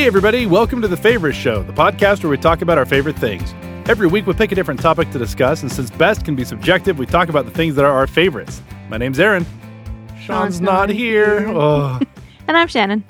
Hey, everybody, welcome to The Favorite Show, the podcast where we talk about our favorite things. Every week we pick a different topic to discuss, and since best can be subjective, we talk about the things that are our favorites. My name's Aaron. Sean's Sean's not not here. Oh. And I'm Shannon.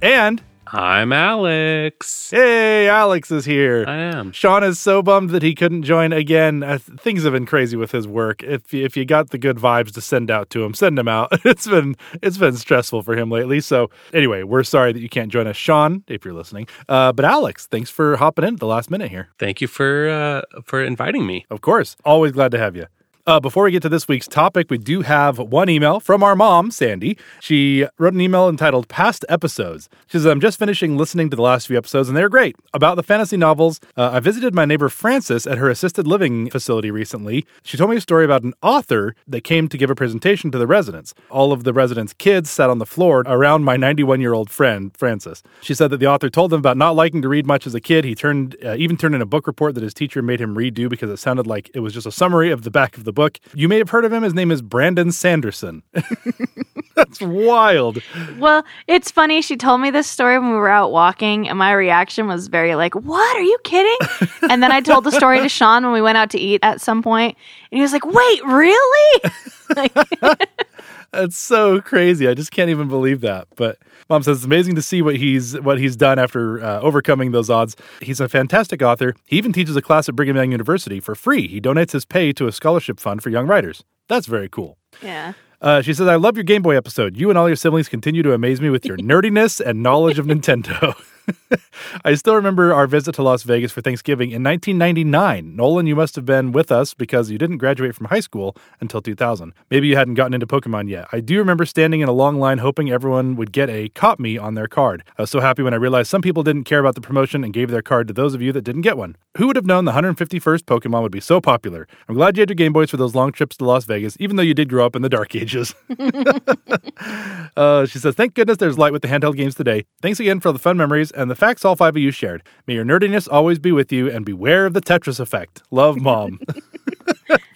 And, I'm Alex. hey, Alex is here. I am. Sean is so bummed that he couldn't join again. Uh, things have been crazy with his work. If if you got the good vibes to send out to him, send him out. It's been it's been stressful for him lately. So anyway, we're sorry that you can't join us, Sean, if you're listening. Uh, but Alex, thanks for hopping in at the last minute here. Thank you for uh, for inviting me. Of course, always glad to have you. Uh, before we get to this week's topic, we do have one email from our mom, Sandy. She wrote an email entitled Past Episodes. She says, I'm just finishing listening to the last few episodes, and they're great. About the fantasy novels, uh, I visited my neighbor Frances at her assisted living facility recently. She told me a story about an author that came to give a presentation to the residents. All of the residents' kids sat on the floor around my 91 year old friend, Frances. She said that the author told them about not liking to read much as a kid. He turned, uh, even turned in a book report that his teacher made him redo because it sounded like it was just a summary of the back of the book. You may have heard of him. His name is Brandon Sanderson. That's wild. Well, it's funny. She told me this story when we were out walking, and my reaction was very like, What? Are you kidding? and then I told the story to Sean when we went out to eat at some point, and he was like, Wait, really? That's so crazy. I just can't even believe that. But mom says it's amazing to see what he's what he's done after uh, overcoming those odds. He's a fantastic author. He even teaches a class at Brigham Young University for free. He donates his pay to a scholarship fund for young writers. That's very cool. yeah. Uh, she says, I love your Game Boy episode. You and all your siblings continue to amaze me with your nerdiness and knowledge of Nintendo. I still remember our visit to Las Vegas for Thanksgiving in 1999. Nolan, you must have been with us because you didn't graduate from high school until 2000. Maybe you hadn't gotten into Pokemon yet. I do remember standing in a long line hoping everyone would get a Caught Me on their card. I was so happy when I realized some people didn't care about the promotion and gave their card to those of you that didn't get one. Who would have known the 151st Pokemon would be so popular? I'm glad you had your Game Boys for those long trips to Las Vegas, even though you did grow up in the Dark Ages. Uh, she says, Thank goodness there's light with the handheld games today. Thanks again for the fun memories and the facts all five of you shared. May your nerdiness always be with you and beware of the Tetris effect. Love, Mom.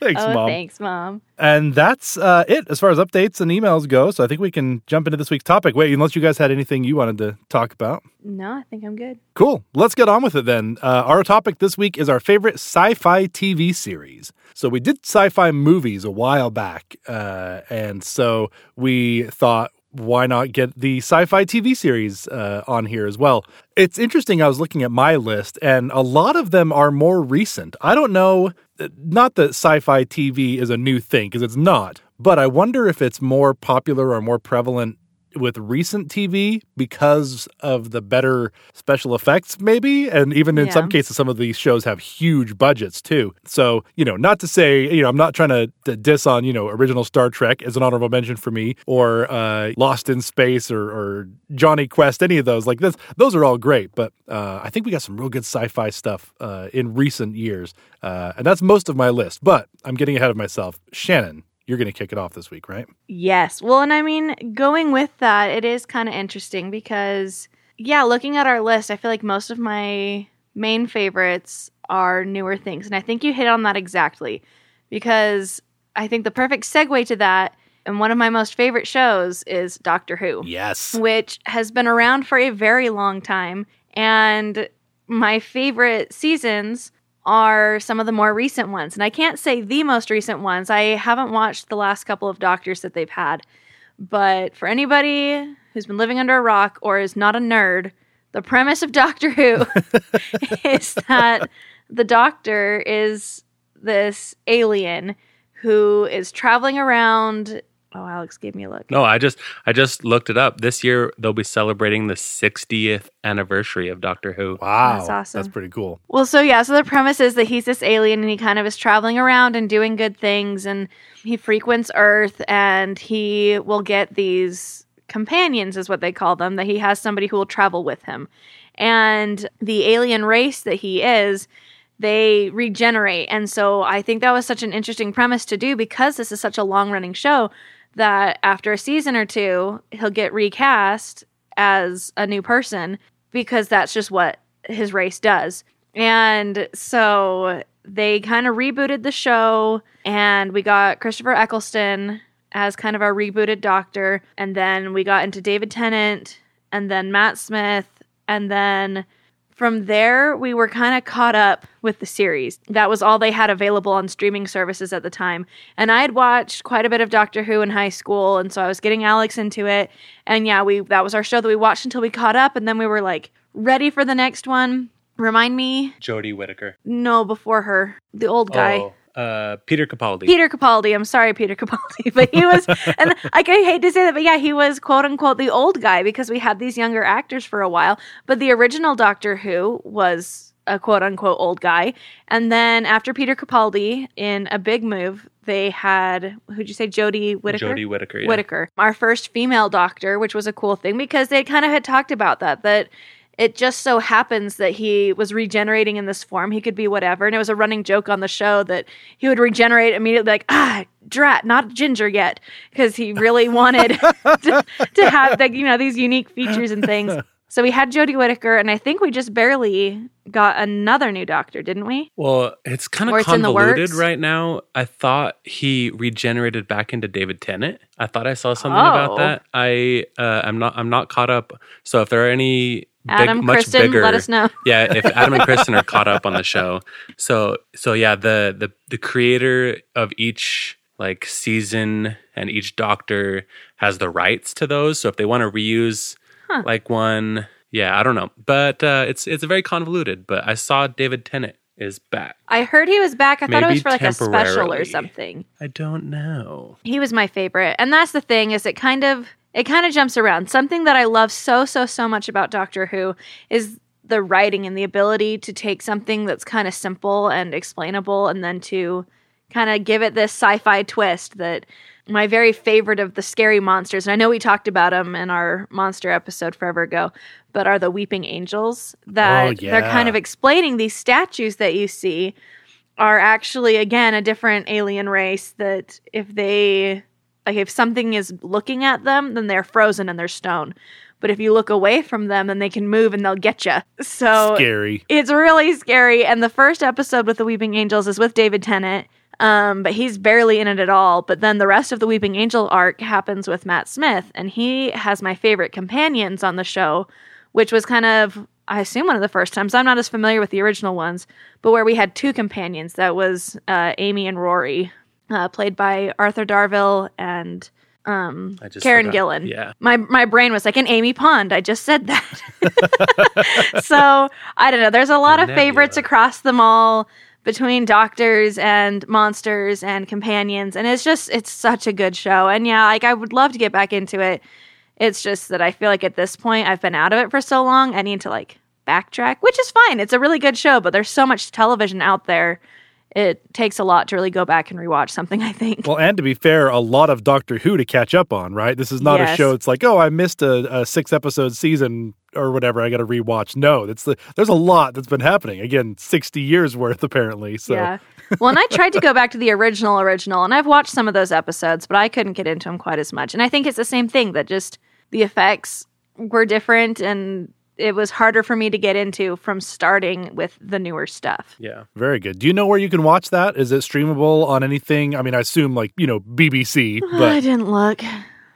thanks, Oh, Mom. thanks, Mom. And that's uh, it as far as updates and emails go. So I think we can jump into this week's topic. Wait, unless you guys had anything you wanted to talk about. No, I think I'm good. Cool. Let's get on with it then. Uh, our topic this week is our favorite sci fi TV series. So, we did sci fi movies a while back. Uh, and so we thought, why not get the sci fi TV series uh, on here as well? It's interesting. I was looking at my list, and a lot of them are more recent. I don't know, not that sci fi TV is a new thing, because it's not, but I wonder if it's more popular or more prevalent with recent TV because of the better special effects, maybe. And even in Yeah. some cases, some of these shows have huge budgets too. So, you know, not to say, you know, I'm not trying to, to diss on, you know, original Star Trek as an honorable mention for me or uh, Lost in Space or, or Jonny Quest, any of those. Like this, those are all great. But uh, I think we got some real good sci fi stuff uh, in recent years. Uh, and that's most of my list. But I'm getting ahead of myself. Shannon, you're going to kick it off this week, right? Yes. Well, and I mean, going with that, it is kind of interesting because, yeah, looking at our list, I feel like most of my main favorites are newer things. And I think you hit on that exactly because I think the perfect segue to that, and one of my most favorite shows is Doctor Who, Yes. which has been around for a very long time. And my favorite seasons are some of the more recent ones. And I can't say the most recent ones. I haven't watched the last couple of doctors that they've had. But for anybody who's been living under a rock or is not a nerd, the premise of Doctor Who is that the doctor is this alien who is traveling around. Oh, Alex gave me a look. No, I just I just looked it up. This year they'll be celebrating the 60th anniversary of Doctor Who. Wow. That's awesome. That's pretty cool. Well, so yeah, so the premise is that he's this alien and he kind of is traveling around and doing good things and he frequents Earth and he will get these companions, is what they call them, that he has somebody who will travel with him. And the alien race that he is, they regenerate. And so I think that was such an interesting premise to do because this is such a long running show that after a season or two, he'll get recast as a new person because that's just what his race does. And so they kind of rebooted the show, and we got Christopher Eccleston as kind of our rebooted doctor. And then we got into David Tennant, and then Matt Smith, And then from there, we were kind of caught up with the series. That was all they had available on streaming services at the time. And I had watched quite a bit of Doctor Who in high school, and so I was getting Alex into it. And yeah, we that was our show that we watched until we caught up, and then we were like ready for the next one. Remind me? Jodie Whittaker. No, before her, the old guy. Oh, uh, Peter Capaldi. Peter Capaldi. I'm sorry, Peter Capaldi, but he was, and like I hate to say that, but yeah, he was quote unquote the old guy because we had these younger actors for a while. But the original Doctor Who was a quote unquote old guy, and then after Peter Capaldi, in a big move, they had who'd you say, Jodie Whittaker? Jodie Whittaker. Yeah. Whittaker, our first female doctor, which was a cool thing because they kind of had talked about that that it just so happens that he was regenerating in this form. He could be whatever. And it was a running joke on the show that he would regenerate immediately, like, ah, drat, not ginger yet. Because he really wanted to, to have, like, you know, these unique features and things. So we had Jodie Whittaker, and I think we just barely got another new doctor, didn't we? Well, it's kind of it's in the convoluted right now. I thought he regenerated back into David Tennant. I thought I saw something about Oh. that. I uh, I'm not I'm not caught up. So if there are any big, Adam, much Kristen, bigger, let us know. yeah, if Adam and Kristen are caught up on the show, so so yeah, the the the creator of each like season and each doctor has the rights to those. So if they want to reuse Huh. like one, yeah, I don't know, but uh, it's it's very convoluted. But I saw David Tennant is back. I heard he was back. I thought it was for like a special or something. I don't know. he was my favorite and that's the thing is it kind of it kind of jumps around. Something that i love so so so much about doctor who is the writing and the ability to take something that's kind of simple and explainable and then to kind of give it this sci-fi twist that my very favorite of the scary monsters and i know we talked about them in our monster episode forever ago but are the weeping angels that Oh, they're kind of explaining these statues that you see are actually again a different alien race that if they like if something is looking at them then they're frozen and they're stone but if you look away from them then they can move and they'll get you so Scary. it's really scary and the first episode with the weeping angels is with david tennant um, but he's barely in it at all but then the rest of the weeping angel arc happens with matt smith and he has my favorite companions on the show which was kind of I assume one of the first times. I'm not as familiar with the original ones, but where we had two companions. That was uh, Amy and Rory, uh, played by Arthur Darvill and um, Karen forgot. Gillan. Yeah. My my brain was like an Amy Pond. I just said that. so I don't know. There's a lot of Nebula. favorites across them all between doctors and monsters and companions, and it's just it's such a good show. And yeah, like I would love to get back into it. It's just that I feel like at this point I've been out of it for so long. I need to like backtrack, which is fine. It's a really good show, but there's so much television out there. It takes a lot to really go back and rewatch something, I think. Well, and to be fair, a lot of Doctor Who to catch up on, right? This is not a show. It's like, oh, I missed a, a six episode season or whatever. I got to rewatch. No, that's the there's a lot that's been happening. Again, sixty years worth apparently. So Yeah. Well, and I tried to go back to the original original, and I've watched some of those episodes, but I couldn't get into them quite as much. And I think it's the same thing that just the effects were different, and it was harder for me to get into from starting with the newer stuff. Yeah. very good. Do you know where you can watch that? Is it streamable on anything? I mean, I assume like you know BBC, but I didn't look.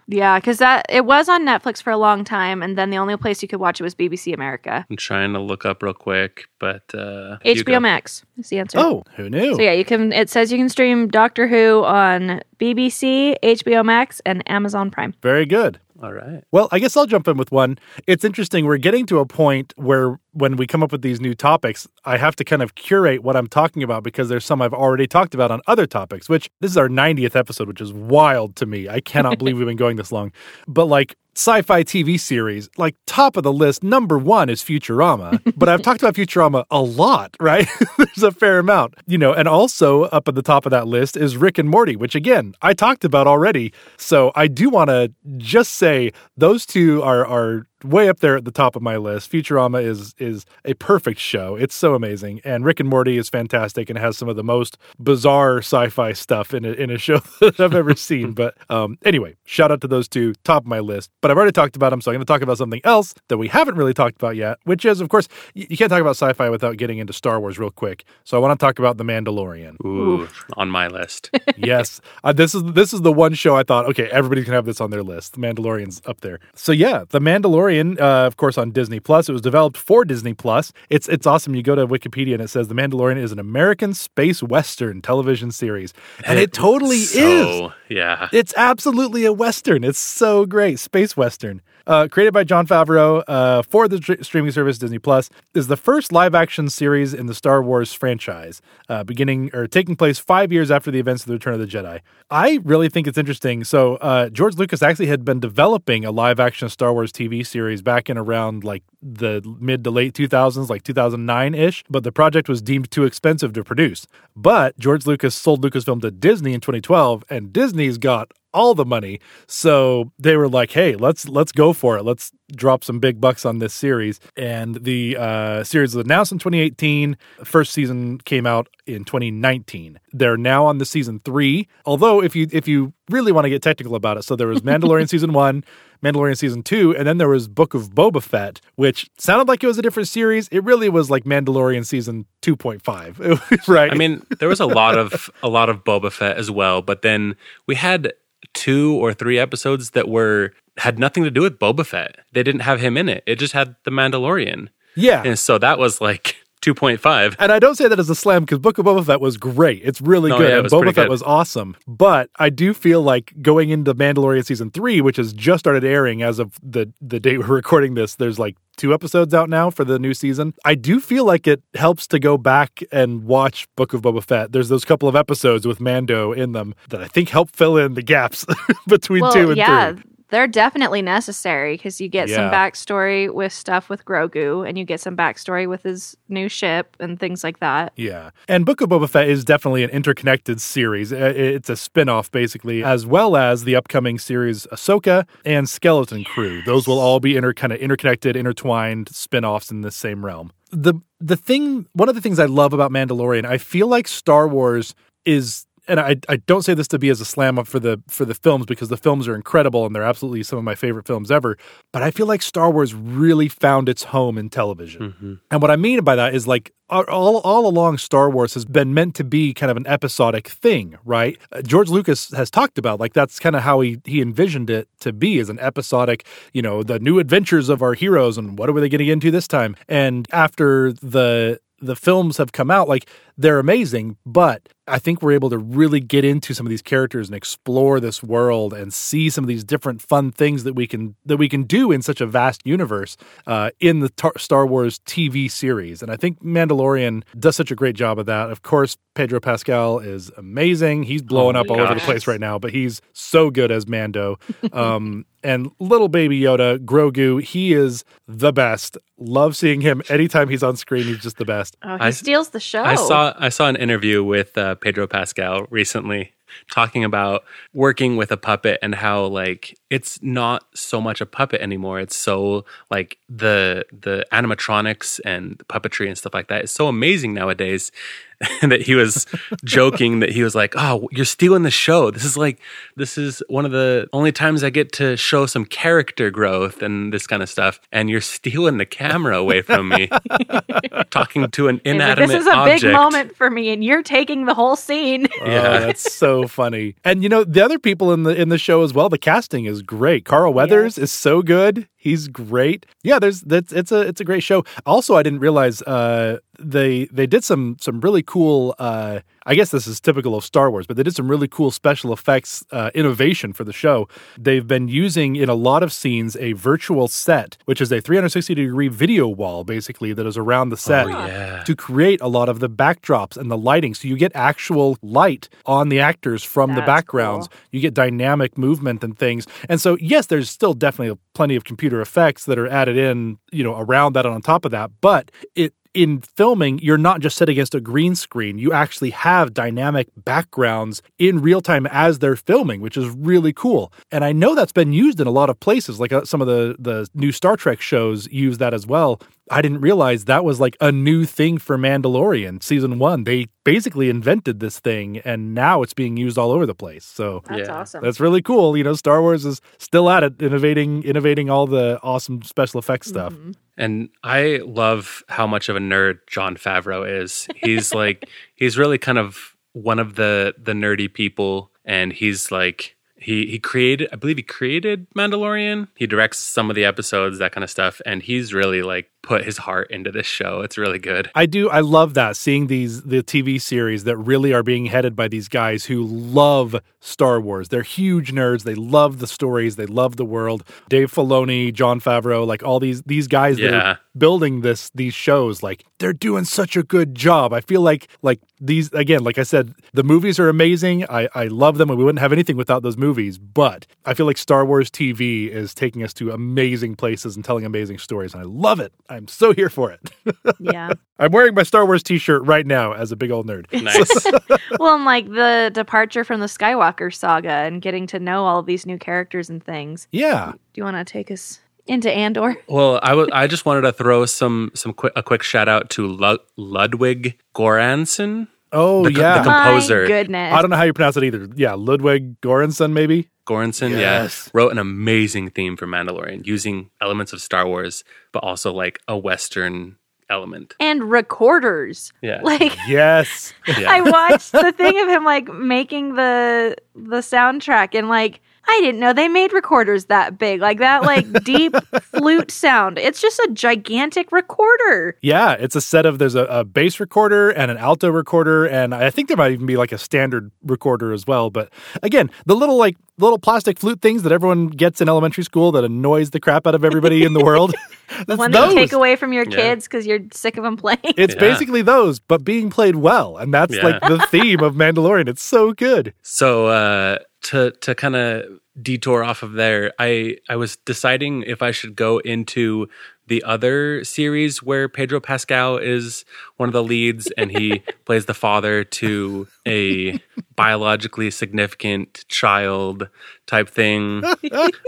Yeah, because that it was on Netflix for a long time, and then the only place you could watch it was BBC America. I'm trying to look up real quick, but uh, HBO. Max is the answer. oh, who knew? So yeah, you can. It says you can stream Doctor Who on BBC, HBO Max, and Amazon Prime. Very good. All right. Well, I guess I'll jump in with one. It's interesting. We're getting to a point where when we come up with these new topics, I have to kind of curate what I'm talking about because there's some I've already talked about on other topics, which this is our 90th episode, which is wild to me. I cannot believe we've been going this long. But like sci fi TV series, like top of the list, number one is Futurama. but I've talked about Futurama a lot, right? there's a fair amount, you know, and also up at the top of that list is Rick and Morty, which again, I talked about already. So I do want to just say those two are, are way up there at the top of my list. Futurama is is a perfect show. It's so amazing, and Rick and Morty is fantastic and has some of the most bizarre sci-fi stuff in a, in a show that I've ever seen. But um, anyway, shout out to those two, top of my list. But I've already talked about them, so I'm going to talk about something else that we haven't really talked about yet, which is, of course, y- you can't talk about sci-fi without getting into Star Wars real quick. So I want to talk about The Mandalorian. Ooh, on my list. yes, uh, this is this is the one show I thought, okay, everybody can have this on their list. The Mandalorian's up there. So yeah, The Mandalorian Mandalorian, uh, of course, on Disney Plus. It was developed for Disney Plus. It's it's awesome. You go to Wikipedia and it says The Mandalorian is an American space western television series, and it totally is. Yeah. It's absolutely a western. It's so great, space western. Uh, created by Jon Favreau uh, for the tr- streaming service Disney Plus, is the first live-action series in the Star Wars franchise, uh, beginning or taking place five years after the events of the Return of the Jedi. I really think it's interesting. So uh, George Lucas actually had been developing a live-action Star Wars TV series back in around like the mid to late 2000s, like 2009 ish, but the project was deemed too expensive to produce. But George Lucas sold Lucasfilm to Disney in 2012, and Disney's got all the money. So they were like, "Hey, let's let's go for it. Let's drop some big bucks on this series." And the uh, series was announced in 2018. First season came out in 2019. They're now on the season three. Although, if you if you really want to get technical about it, so there was Mandalorian season one. Mandalorian season two, and then there was Book of Boba Fett, which sounded like it was a different series. It really was like Mandalorian season 2.5, right? I mean, there was a lot of a lot of Boba Fett as well, but then we had two or three episodes that were had nothing to do with Boba Fett. They didn't have him in it. It just had the Mandalorian. yeah. And so that was like 2.5. And I don't say that as a slam because Book of Boba Fett was great. It's really No, good. yeah, it and Boba Fett good. was awesome. But I do feel like going into Mandalorian season three, which has just started airing as of the the date we're recording this, there's like two episodes out now for the new season. I do feel like it helps to go back and watch Book of Boba Fett. There's those couple of episodes with Mando in them that I think help fill in the gaps between well, two and yeah, three. They're definitely necessary because you get some backstory with stuff with Grogu, and you get some backstory with his new ship and things like that. Yeah. And Book of Boba Fett is definitely an interconnected series. It's a spin off, basically, as well as the upcoming series Ahsoka and Skeleton Crew. Those will all be inter- kind of interconnected, intertwined spin offs in the same realm. The, the thing, one of the things I love about Mandalorian, I feel like Star Wars is. And I, I don't say this to be as a slam up for the for the films because the films are incredible and they're absolutely some of my favorite films ever. But I feel like Star Wars really found its home in television. And what I mean by that is like all, all along Star Wars has been meant to be kind of an episodic thing, right? Uh, George Lucas has talked about like that's kind of how he he envisioned it to be as an episodic, you know, the new adventures of our heroes and what are they going to get into this time? And after the the films have come out, like they're amazing, but I think we're able to really get into some of these characters and explore this world and see some of these different fun things that we can that we can do in such a vast universe uh, in the tar- Star Wars TV series. And I think Mandalorian does such a great job of that. Of course, Pedro Pascal is amazing. He's blowing Oh up my all over the place right now, but he's so good as Mando. Um, and little baby Yoda, Grogu, he is the best. Love seeing him anytime he's on screen. He's just the best. Oh, he I- steals the show. I saw I saw an interview with uh, Pedro Pascal recently talking about working with a puppet and how like it's not so much a puppet anymore. It's so like the the animatronics and puppetry and stuff like that is so amazing nowadays. that he was joking that he was like, "Oh, you're stealing the show. This is like this is one of the only times I get to show some character growth and this kind of stuff, and you're stealing the camera away from me, talking to an He's like, inanimate this is a object." big moment for me, and you're taking the whole scene. Oh, Yeah. that's so funny. And you know, the other people in the in the show as well, the casting is great. Carl Weathers is so good. He's great. Yeah, there's that's it's a it's a great show. Also, I didn't realize uh they they did some some really cool uh I guess this is typical of Star Wars, but they did some really cool special effects uh, innovation for the show. They've been using in a lot of scenes a virtual set, which is a 360 degree video wall basically that is around the set Oh, yeah. to create a lot of the backdrops and the lighting. So you get actual light on the actors from the That's backgrounds. You get dynamic movement and things. And so, yes, there's still definitely plenty of computer effects that are added in, you know, around that and on top of that. But it in filming, you're not just set against a green screen. You actually have dynamic backgrounds in real time as they're filming, which is really cool. And I know that's been used in a lot of places, like uh, some of the the new Star Trek shows use that as well. I didn't realize that was like a new thing for Mandalorian season one. They basically invented this thing, and now it's being used all over the place. So That's Yeah. awesome. that's really cool. You know, Star Wars is still at it, innovating, innovating all the awesome special effects stuff. Mhm. And I love how much of a nerd Jon Favreau is. He's like he's really kind of one of the the nerdy people and he's like he he created I believe he created Mandalorian. He directs some of the episodes, that kind of stuff, and he's really like put his heart into this show. It's really good. I do. I love that seeing these the TV series that really are being headed by these guys who love Star Wars. They're huge nerds. They love the stories. They love the world. Dave Filoni, Jon Favreau, like all these these guys that Yeah. are building this these shows. Like they're doing such a good job. I feel like like these again. Like I said, the movies are amazing. I I love them, and we wouldn't have anything without those movies. But I feel like Star Wars TV is taking us to amazing places and telling amazing stories, and I love it. I'm so here for it. Yeah. I'm wearing my Star Wars t-shirt right now as a big old nerd. Nice. well, and like the departure from the Skywalker saga and getting to know all of these new characters and things. Yeah. Do you want to take us into Andor? well, I wa- I just wanted to throw some some quick a quick shout out to Lu- Ludwig Goransson. Oh The co- yeah. the composer. My goodness. I don't know how you pronounce it either. Yeah, Ludwig Göransson maybe. Goranson, Yes. yeah, wrote an amazing theme for Mandalorian using elements of Star Wars, but also like a Western element. and recorders. Yeah. Like Yes. Yeah. I watched the thing of him like making the the soundtrack and like I didn't know they made recorders that big. Like that like deep flute sound. It's just a gigantic recorder. yeah, it's a set of there's a, a bass recorder and an alto recorder and I think there might even be like a standard recorder as well, but again, the little like little plastic flute things that everyone gets in elementary school that annoys the crap out of everybody in the world. That's One those. that you take away from your kids because you're sick of them playing. It's Yeah. basically those, but being played well, and that's Yeah. like the theme of Mandalorian. It's so good. So uh, to to kind of detour off of there, I I was deciding if I should go into the other series where Pedro Pascal is one of the leads and he plays the father to a biologically significant child type thing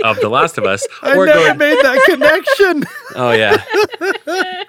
of The Last of Us, I or never go made that connection. Oh yeah.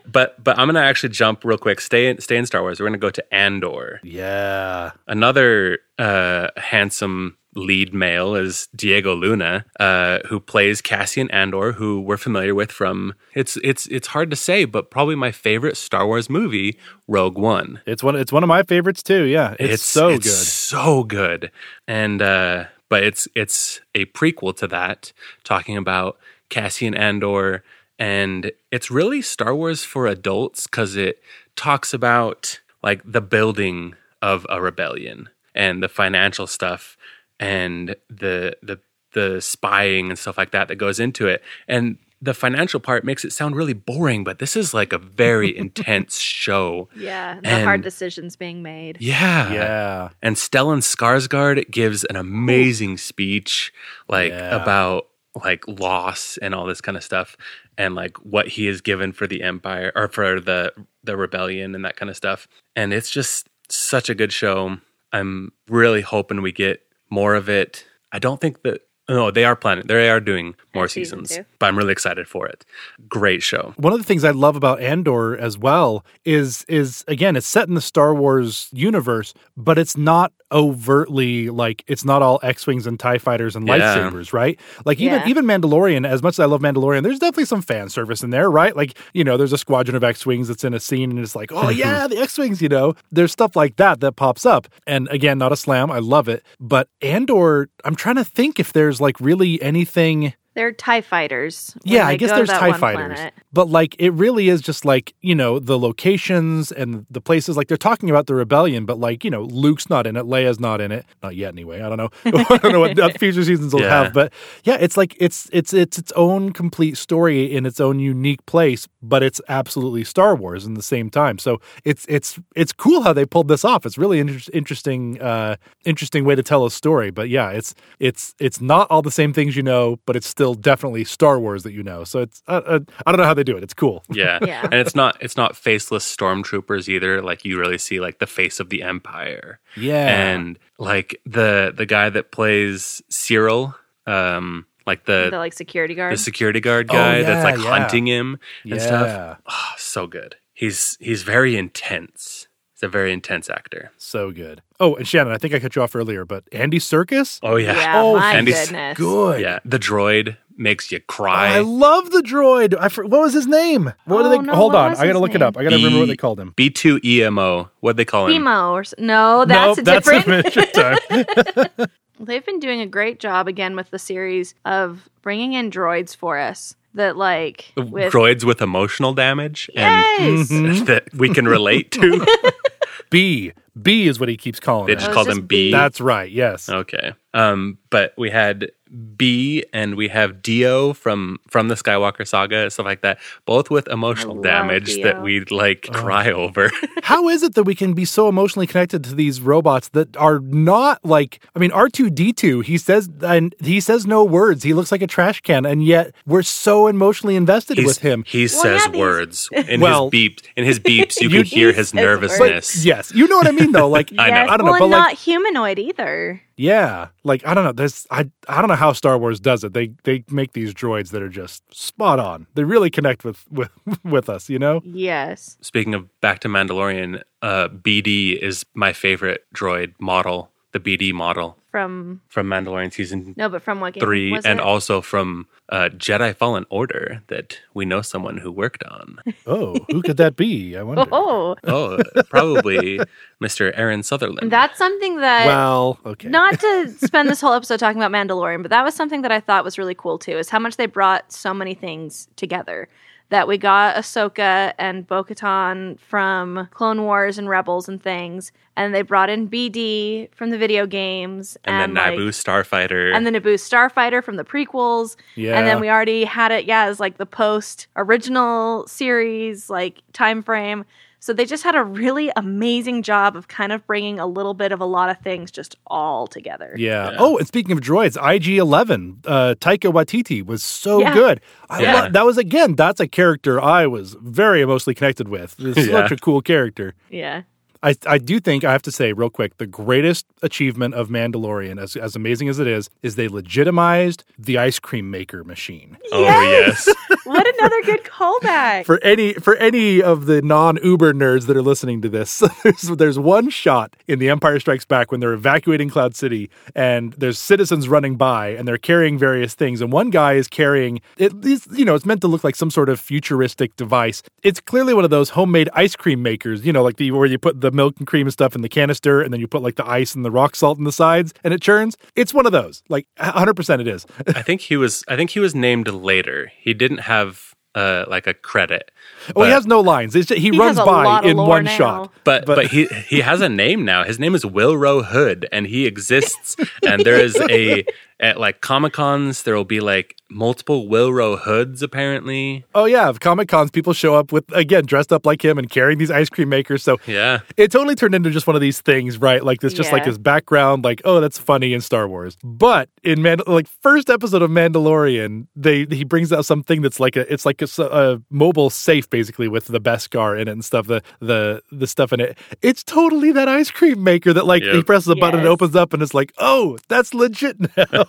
but but I'm gonna actually jump real quick. Stay in stay in Star Wars. We're gonna go to Andor. yeah. Another uh, handsome lead male is Diego Luna, uh, who plays Cassian Andor, who we're familiar with from it's it's it's hard to say, but probably my favorite Star Wars movie, Rogue One. It's one. It's one of my favorites too. Yeah, it's, so it's good. so good, and uh, but it's it's a prequel to that, talking about Cassian Andor, and it's really Star Wars for adults because it talks about like the building of a rebellion and the financial stuff and the the the spying and stuff like that that goes into it, and the financial part makes it sound really boring, but this is like a very intense show. Yeah, the And- hard decisions being made. Yeah. Yeah. And Stellan Skarsgård gives an amazing speech like Yeah. about like loss and all this kind of stuff and like what he is given for the empire or for the the rebellion and that kind of stuff. And it's just such a good show. I'm really hoping we get more of it. I don't think that no, they are planning. They are doing more season seasons, two. but I'm really excited for it. Great show. One of the things I love about Andor as well is is again it's set in the Star Wars universe, but it's not overtly like it's not all X-wings and Tie fighters and Yeah. lightsabers, right? Like even Yeah. even Mandalorian, as much as I love Mandalorian, there's definitely some fan service in there, right? Like you know, there's a squadron of X-wings that's in a scene, and it's like, oh yeah, the X-wings, you know. There's stuff like that that pops up, and again, not a slam. I love it, but Andor, I'm trying to think if there's like really anything. They're TIE fighters. Yeah, I guess there's that TIE one fighters. planet. But like it really is just like, you know, the locations and the places like they're talking about the rebellion, but like, you know, Luke's not in it, Leia's not in it. Not yet anyway. I don't know. I don't know what what future seasons will Yeah. have. But yeah, it's like it's it's it's its own complete story in its own unique place, but it's absolutely Star Wars in the same time. So it's it's it's cool how they pulled this off. It's really inter- interesting uh interesting way to tell a story. But yeah, it's it's it's not all the same things you know, but it's still definitely Star Wars that you know. So it's uh, uh, I don't know how they do it. It's cool. Yeah. Yeah. And it's not it's not faceless stormtroopers either. Like you really see like the face of the empire. Yeah. And like the the guy that plays Syril, um, like The the like security guard. the security guard Oh, guy yeah, that's like yeah. hunting him and yeah. stuff. Oh, so good. He's he's very intense. He's a very intense actor. So good. Oh, and Shannon, I think I cut you off earlier, but Andy Serkis? Oh yeah. yeah, Oh, my Andy's goodness. Good. Yeah. The droid makes you Oh, cry. I love the droid. I for, what was his name? What Oh, do they no, Hold what on. I got to his look it up. I got to remember what they called him. B2 EMO. What'd they call him? Emo or no, that's no, a that's different. Adventure Time. They've been doing a great job again with the series of bringing in droids for us that like with Droids with emotional damage Yes! and that we can relate to. B. B is what he keeps calling They it. just Oh, call them just B. B. That's right. Yes. Okay. Um, but we had B and we have Dio from from the Skywalker saga and stuff like that, both with emotional damage Dio. that we like cry over. How is it that we can be so emotionally connected to these robots that are not like I mean R2D2 he says and he says no words he looks like a trash can and yet we're so emotionally invested He's- with him He Well, says yeah, words in Well- his beeps. In his beeps, you You- can hear his says words. nervousness. yes you know what I mean though like I know. I don't know well, but and like not humanoid either. Yeah like I don't know there's I I don't know how Star Wars does it they they make these droids that are just spot on they really connect with with with us you know Yes. Speaking of back to Mandalorian, uh, BD is my favorite droid model. The BD model From from Mandalorian season no, but from what game three, was and it? also from uh, Jedi Fallen Order that we know someone who worked on. oh who could that be I wonder Oh, Oh, probably Mr. Aaron Sutherland. that's something that well okay not to spend this whole episode talking about Mandalorian, but that was something that I thought was really cool too, is how much they brought so many things together. That we got Ahsoka and Bo Katan from Clone Wars and Rebels and things, and they brought in BD from the video games, and then like- Naboo Starfighter. and the Naboo Starfighter from the prequels, yeah and then we already had it, yeah, as like the post original series like time frame. So they just had a really amazing job of kind of bringing a little bit of a lot of things just all together. Yeah. Yeah. Oh, and speaking of droids, IG Eleven, uh, Taika Waititi was so Yeah. good. I Yeah. lo- that was again. That's a character I was very emotionally connected with. It's Yeah. such a cool character. Yeah. I, I do think I have to say real quick the greatest achievement of Mandalorian, as as amazing as it is, is they legitimized the ice cream maker machine. oh yes, What another good callback. For any for any of the non Uber nerds that are listening to this, there's, there's one shot in The Empire Strikes Back when they're evacuating Cloud City and there's citizens running by and they're carrying various things and one guy is carrying it is you know it's meant to look like some sort of futuristic device. It's clearly one of those homemade ice cream makers, you know, like the where you put the milk and cream and stuff in the canister and then you put like the ice and the rock salt in the sides and it churns. It's one of those. Like 100% it is. I think he was. I think he was named later. He didn't have uh, like a credit. oh, he has no lines. It's just, he, He runs has a lot by in one now. shot. But, But- but he he has a name now. His name is Willrow Hood, and he exists. and there is a at like Comic Cons, there will be like multiple Willrow Hoods. Apparently, Oh yeah, Comic Cons people show up with again dressed up like him and carrying these ice cream makers. So yeah. it totally turned into just one of these things, right? Like this, just like Yeah. this background, like oh that's funny in Star Wars. But in Man, like first episode of Mandalorian, they he brings out something that's like a it's like a mobile safe basically with the Beskar in it and stuff. The the the stuff in it. It's totally that ice cream maker that like he presses a button and opens up and it's like oh that's legit now.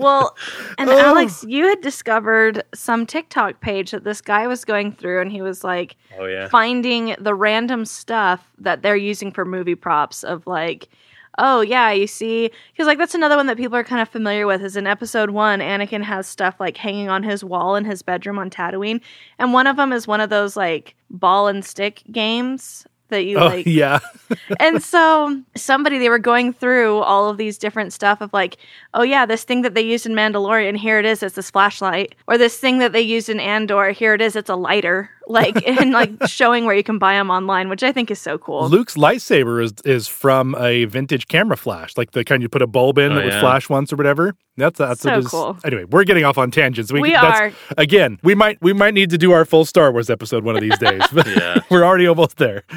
Well, and Oh. Alex, you had discovered some TikTok page that this guy was going through, and he was like Oh yeah. finding the random stuff that they're using for movie props of like, oh yeah, you see, because like that's another one that people are kind of familiar with. Is in episode one, Anakin has stuff like hanging on his wall in his bedroom on Tatooine, and one of them is one of those like ball and stick games that you oh like. yeah, and so somebody they were going through all of these different stuff of like oh yeah this thing that they used in mandalorian here it is it's this flashlight. Or this thing that they used in andor here it is it's a lighter like and like showing where you can buy them online which i think is so cool Luke's lightsaber is is from a vintage camera flash, like the kind you put a bulb in Oh, that would flash once or whatever. That's that's So it is- cool. Anyway, we're getting off on tangents. We that's- are. again. We might we might need to do our full Star Wars episode one of these days. But Yeah. we're already almost there.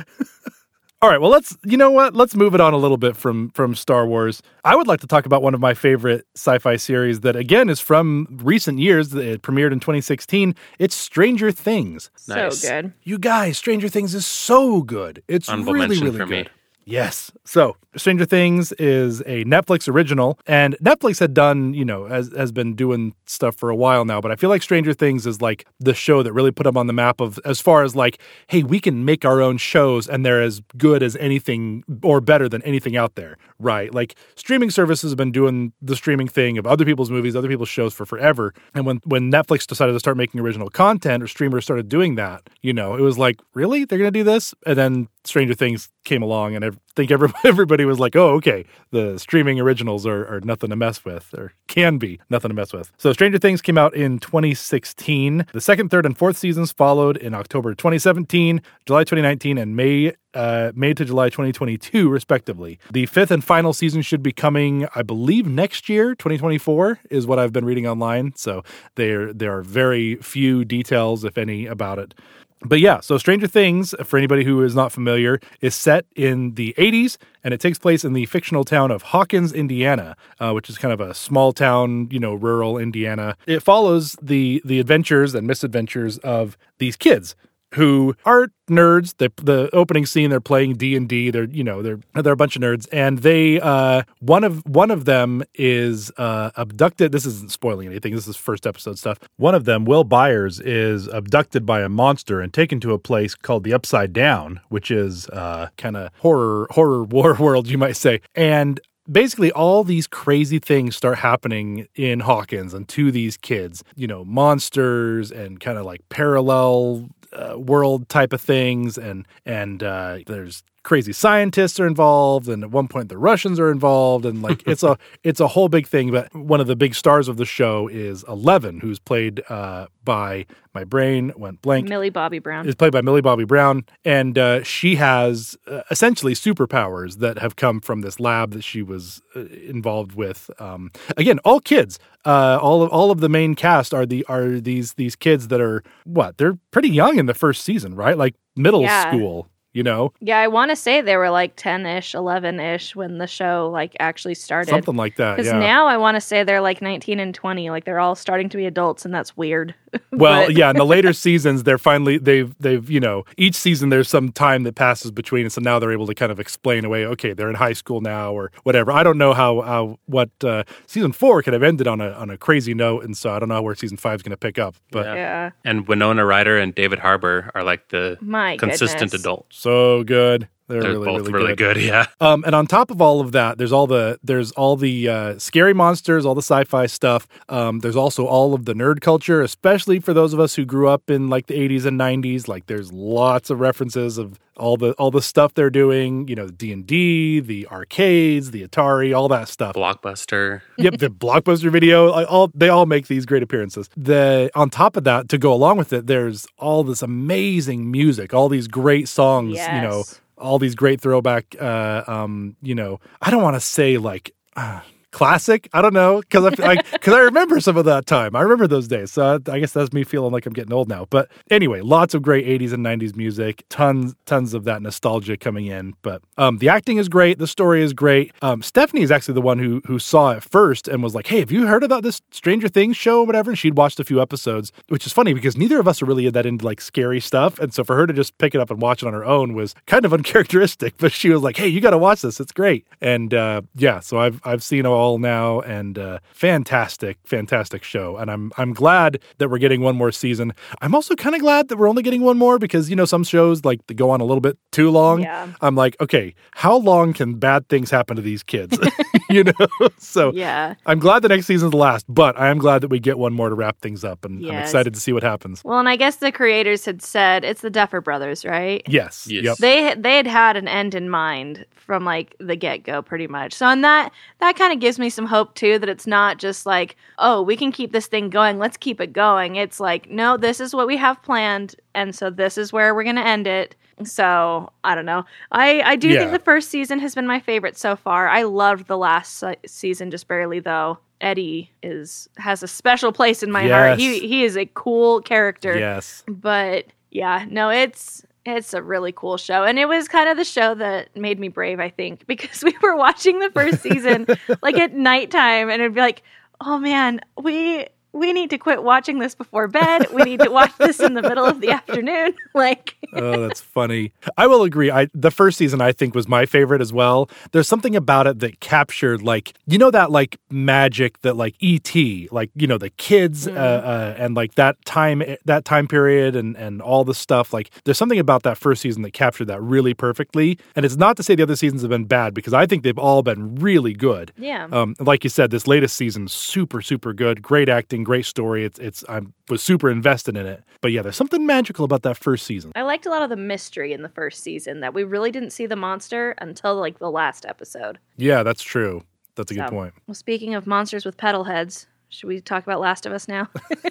All right, well let's you know what? Let's move it on a little bit from from Star Wars. I would like to talk about one of my favorite sci-fi series that again is from recent years. It premiered in 2016. It's Stranger Things. Nice. so good You guys, Stranger Things is so good. It's Honorable really, really for good. me. Yes. So, Stranger Things is a Netflix original, and Netflix had done, you know, has has been doing stuff for a while now. But I feel like Stranger Things is like the show that really put them on the map of as far as like, hey, we can make our own shows, and they're as good as anything or better than anything out there, right? Like streaming services have been doing the streaming thing of other people's movies, other people's shows for forever. And when when Netflix decided to start making original content, or streamers started doing that, you know, it was like, really, they're gonna do this, and then Stranger Things came along, and I think every, everybody was like, "Oh, okay, the streaming originals are, are nothing to mess with, or can be nothing to mess with." So, Stranger Things came out in 2016. The second, third, and fourth seasons followed in October 2017, July 2019, and May uh, May to July 2022, respectively. The fifth and final season should be coming, I believe, next year, 2024, is what I've been reading online. So there there are very few details, if any, about it. But yeah, so Stranger Things, for anybody who is not familiar, is set in the 80s and it takes place in the fictional town of Hawkins, Indiana, uh, which is kind of a small town, you know, rural Indiana. It follows the the adventures and misadventures of these kids who are nerds. The the opening scene, they're playing D and D. They're you know they're they're a bunch of nerds, and they uh, one of one of them is uh, abducted. This isn't spoiling anything. This is first episode stuff. One of them, Will Byers, is abducted by a monster and taken to a place called the Upside Down, which is uh, kind of horror horror war world, you might say, and basically all these crazy things start happening in Hawkins and to these kids, you know, monsters and kind of like parallel uh, world type of things and and uh, there's crazy scientists are involved and at one point the Russians are involved and like it's a it's a whole big thing but one of the big stars of the show is 11 who's played uh, by my brain went blank Millie Bobby Brown. is played by Millie Bobby Brown, and uh, she has uh, essentially superpowers that have come from this lab that she was uh, involved with. Um, again, all kids. Uh, all of all of the main cast are the are these these kids that are what they're pretty young in the first season, right? Like middle Yeah. school, you know, Yeah, I want to say they were like 10-ish, 11-ish when the show like actually started. something like that. Because Yeah. now I want to say they're like 19 and 20. Like they're all starting to be adults, and that's weird. Well, But- yeah, in the later seasons, they're finally they've they've you know each season there's some time that passes between, and so now they're able to kind of explain away. Okay, they're in high school now, or whatever. I don't know how how what uh, season four could have ended on a on a crazy note, and so I don't know where season five is going to pick up. But Yeah. Yeah. And Winona Ryder and David Harbour are like the My consistent goodness. adults. so good. They're, They're really, both really, really good. Yeah. Um, and on top of all of that, there's all the there's all the uh, scary monsters, all the sci-fi stuff. Um, there's also all of the nerd culture, especially for those of us who grew up in like the 80s and 90s. Like there's lots of references of all the all the stuff they're doing. You know, D and D, the arcades, the Atari, all that stuff Blockbuster. yep, the blockbuster video. like, All they all make these great appearances. The on top of that, to go along with it, there's all this amazing music, all these great songs. You know, Yes. All these great throwback. Uh, um, you know, I don't want to say like. Uh, Classic, I don't know, because I like because I remember some of that time. I remember those days, so I, I guess that's me feeling like I'm getting old now. But anyway, lots of great '80s and '90s music, tons, tons of that nostalgia coming in. But um, the acting is great, the story is great. Um, Stephanie is actually the one who who saw it first and was like, "Hey, have you heard about this Stranger Things show or whatever?" And she'd watched a few episodes, which is funny because neither of us are really that into like scary stuff, and so for her to just pick it up and watch it on her own was kind of uncharacteristic. But she was like, "Hey, you got to watch this; it's great." And uh, yeah, so I've I've seen it all now, and uh, fantastic, fantastic show. And I'm I'm glad that we're getting one more season. I'm also kind of glad that we're only getting one more because you know some shows like they go on a little bit too long. Yeah. I'm like, okay, how long can bad things happen to these kids? you know, so Yeah. I'm glad the next season's the last, but I am glad that we get one more to wrap things up, and I'm excited to see what happens. Well, and I guess the creators had said it's the Duffer Brothers, right? Yes. Yes. Yep. They they had had an end in mind from like the get go, pretty much. So, on that that kind of gives me some hope too that it's not just like, oh, we can keep this thing going. Let's keep it going. It's like, no, this is what we have planned, and so this is where we're gonna end it. So I don't know. I I do Yeah. think the first season has been my favorite so far. I loved the last season just barely though. Eddie is has a special place in my heart. He he is a cool character Yes. but yeah no it's it's a really cool show and it was kind of the show that made me brave i think because we were watching the first season like at nighttime and it'd be like oh man we we need to quit watching this before bed we need to watch this in the middle of the afternoon like oh, that's funny. I will agree. I the first season I think was my favorite as well. There's something about it that captured like you know that like magic that like ET, like you know the kids uh, uh, and like that time that time period and and all the stuff. Like there's something about that first season that captured that really perfectly. And it's not to say the other seasons have been bad because I think they've all been really good. yeah Um, like you said, this latest season super super good. Great acting, great story. It's it's I'm was super invested in it. But yeah, there's something magical about that first season. I liked a lot of the mystery in the first season that we really didn't see the monster until like the last episode. Yeah, that's true. That's a good point. Well, speaking of monsters with pedal heads, should we talk about Last of Us now?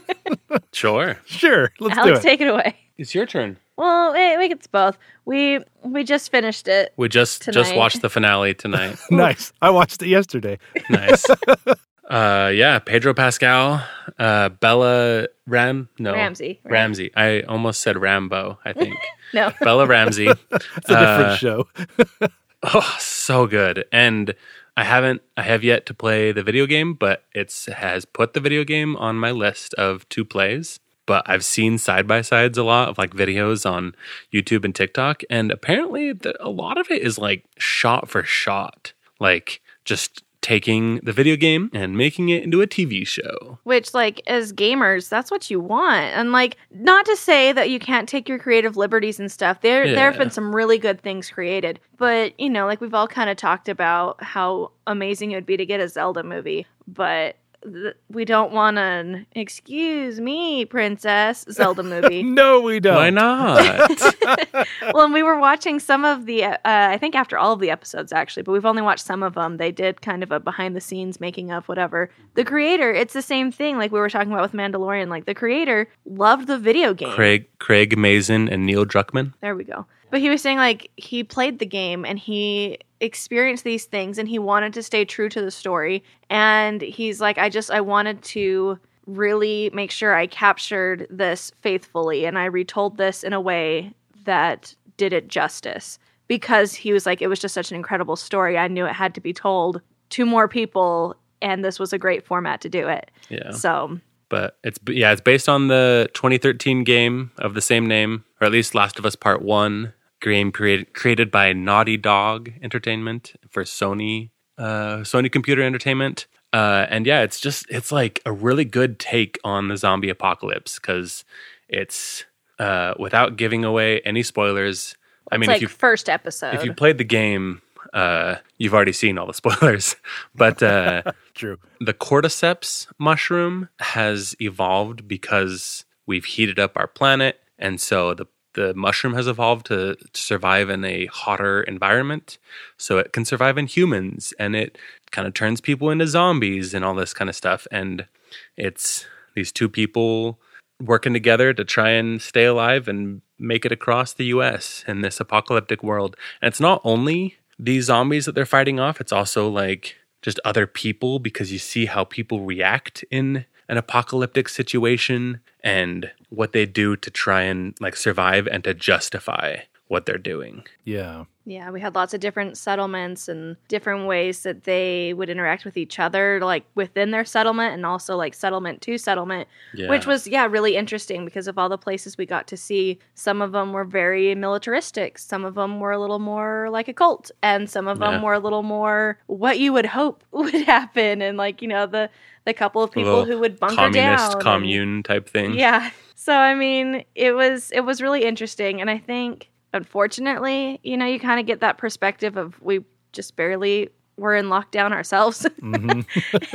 Sure. Sure, let's Alex, do it. take it away. It's your turn. Well, we, we it's both. We we just finished it. We just just watched the finale tonight. nice. I watched it yesterday. nice. Uh yeah, Pedro Pascal, uh Bella Ram no Ramsey, right? Ramsey. I almost said Rambo, I think. No, Bella Ramsey. It's a different Uh, show. Oh, so good. And I haven't I have yet to play the video game, but it's has put the video game on my list of two plays. But I've seen side by sides a lot of like videos on YouTube and TikTok, and apparently the, a lot of it is like shot for shot, like just taking the video game and making it into a TV show. which like as gamers, that's what you want. And like not to say that you can't take your creative liberties and stuff. There there have been some really good things created. But, you know, like we've all kind of talked about how amazing it would be to get a Zelda movie, but we don't want an excuse me, princess Zelda movie. no, we don't. Why not? well, and we were watching some of the, uh, I think after all of the episodes actually, but we've only watched some of them. They did kind of a behind the scenes making of whatever. The creator, it's the same thing like we were talking about with Mandalorian. Like the creator loved the video game. Craig Craig Mazin and Neil Druckmann. There we go. But he was saying like he played the game and he experienced these things and he wanted to stay true to the story. And he's like, I just, I wanted to really make sure I captured this faithfully and I retold this in a way that did it justice. Because he was like, it was just such an incredible story. I knew it had to be told to more people and this was a great format to do it. Yeah. So but it's yeah, it's based on the 2013 game of the same name, or at least Last of Us Part One, game created created by Naughty Dog Entertainment for Sony uh, Sony Computer Entertainment. Uh, and yeah, it's just it's like a really good take on the zombie apocalypse because it's uh, without giving away any spoilers. I mean, it's like if you first episode. if you played the game, uh, you've already seen all the spoilers. But uh, True. the cordyceps mushroom has evolved because we've heated up our planet and so the the mushroom has evolved to, to survive in a hotter environment so it can survive in humans and it kind of turns people into zombies and all this kind of stuff and it's these two people working together to try and stay alive and make it across the US in this apocalyptic world. And it's not only these zombies that they're fighting off, it's also like just other people because you see how people react in an apocalyptic situation and what they do to try and like survive and to justify what they're doing. Yeah. Yeah, we had lots of different settlements and different ways that they would interact with each other, like within their settlement and also like settlement to settlement, Yeah. which was, yeah, really interesting because of all the places we got to see. Some of them were very militaristic, some of them were a little more like a cult, and some of them Yeah. were a little more what you would hope would happen. And like, you know, the, the couple of people who would bunker communist down. commune type thing. yeah. So I mean, it was it was really interesting and I think unfortunately, you know, you kind of get that perspective of we just barely were in lockdown ourselves Mhm.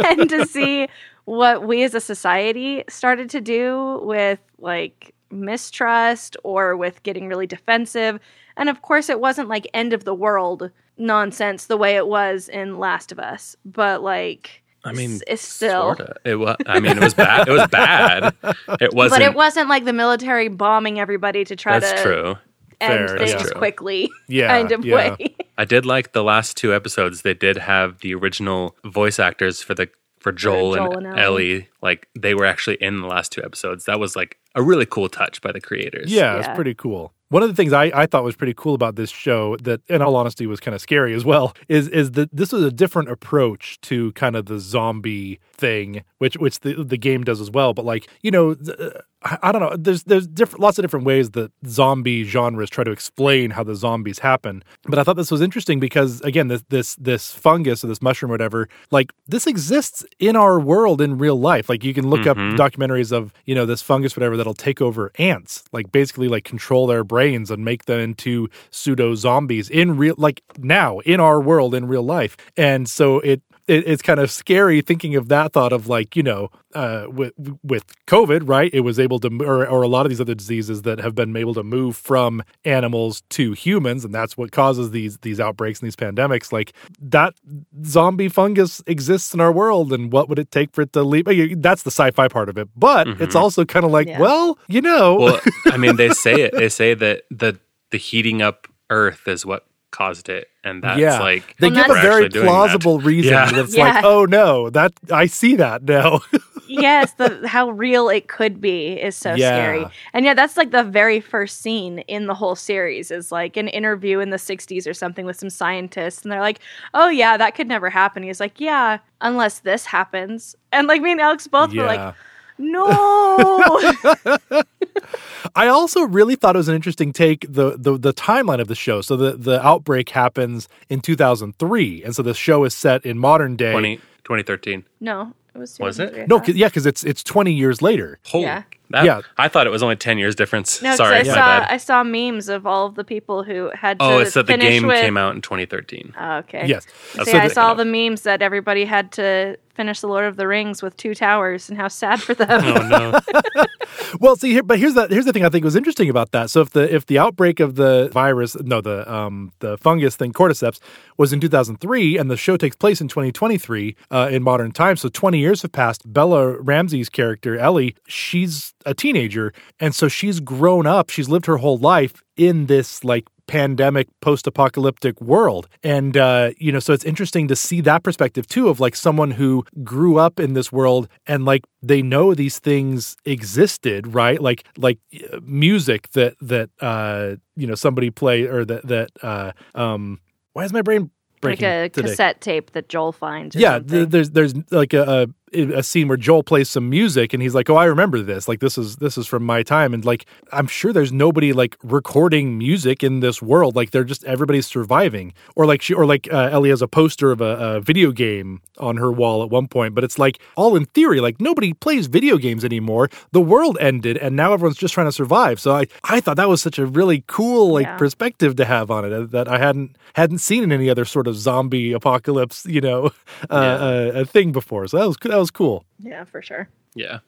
and to see what we as a society started to do with like mistrust or with getting really defensive. And of course, it wasn't like end of the world nonsense the way it was in Last of Us, but like I mean, it's still sorta. It was. I mean, it was bad. It was bad. It wasn't. but it wasn't like the military bombing everybody to try That's to true. end Fair, things that's true. quickly Yeah. kind of yeah. way. I did like the last two episodes. They did have the original voice actors for the for Joel, Joel and, and Ellie. Ellie. Like they were actually in the last two episodes. That was like a really cool touch by the creators. Yeah, it's Yeah. pretty cool. One of the things I, I thought was pretty cool about this show that in all honesty was kind of scary as well is is that this was a different approach to kind of the zombie thing which which the the game does as well. But like you know I, don't know. There's there's different lots of different ways that zombie genres try to explain how the zombies happen. But I thought this was interesting because again this this this fungus or this mushroom or whatever like this exists in our world in real life. Like you can look up Mhm. documentaries of you know this fungus whatever that'll take over ants like basically like control their brains and make them into pseudo zombies in real like now in our world in real life. And so it it, it's kind of scary thinking of that thought of like you know uh, with with COVID, right? It was able to, or, or a lot of these other diseases that have been able to move from animals to humans, and that's what causes these these outbreaks and these pandemics. Like that zombie fungus exists in our world, and what would it take for it to leave? That's the sci-fi part of it, but mm-hmm. it's also kind of like, yeah. well, you know, well, I mean, they say it. They say that the the heating up Earth is what caused it and that's yeah. like they give a very plausible reason yeah. that's yeah. like oh no that i see that now yes the how real it could be is so yeah. scary and yeah that's like the very first scene in the whole series is like an interview in the 60s or something with some scientists and they're like oh yeah that could never happen he's like yeah unless this happens and like me and alex both were like no. I also really thought it was an interesting take the, the the timeline of the show. So the the outbreak happens in 2003, and so the show is set in modern day. 20, 2013. No, it was. Was it? No, cause, yeah, because it's it's 20 years later. Holy. Yeah. That, yeah, I thought it was only ten years difference. No, Sorry, I saw bad. I saw memes of all of the people who had. Oh, to it's that the game with... came out in 2013. Oh, okay. Yes. So, so yeah, the, I saw the memes that everybody had to finish the Lord of the Rings with two towers, and how sad for them. oh no. well, see here, but here's the here's the thing I think was interesting about that. So if the if the outbreak of the virus, no, the um the fungus thing, cordyceps, was in 2003, and the show takes place in 2023 uh, in modern times, so 20 years have passed. Bella Ramsey's character Ellie, she's a teenager and so she's grown up, she's lived her whole life in this like pandemic post-apocalyptic world and uh you know so it's interesting to see that perspective too of like someone who grew up in this world and like they know these things existed right like like uh, music that that uh you know somebody play or that that uh um why is my brain breaking like a today? cassette tape that Joel finds. yeah, th- there's there's like a, a scene where Joel plays some music and he's like, "Oh, I remember this. Like this is this is from my time." And like I'm sure there's nobody like recording music in this world. Like they're just everybody's surviving. Or like she or like uh, Ellie has a poster of a, a video game on her wall at one point, but it's like all in theory. Like nobody plays video games anymore. The world ended and now everyone's just trying to survive. So I I thought that was such a really cool like yeah. perspective to have on it uh, that I hadn't hadn't seen in any other sort of zombie apocalypse, you know, uh, yeah. uh, a thing before. So that was that was cool. Yeah, for sure. Yeah.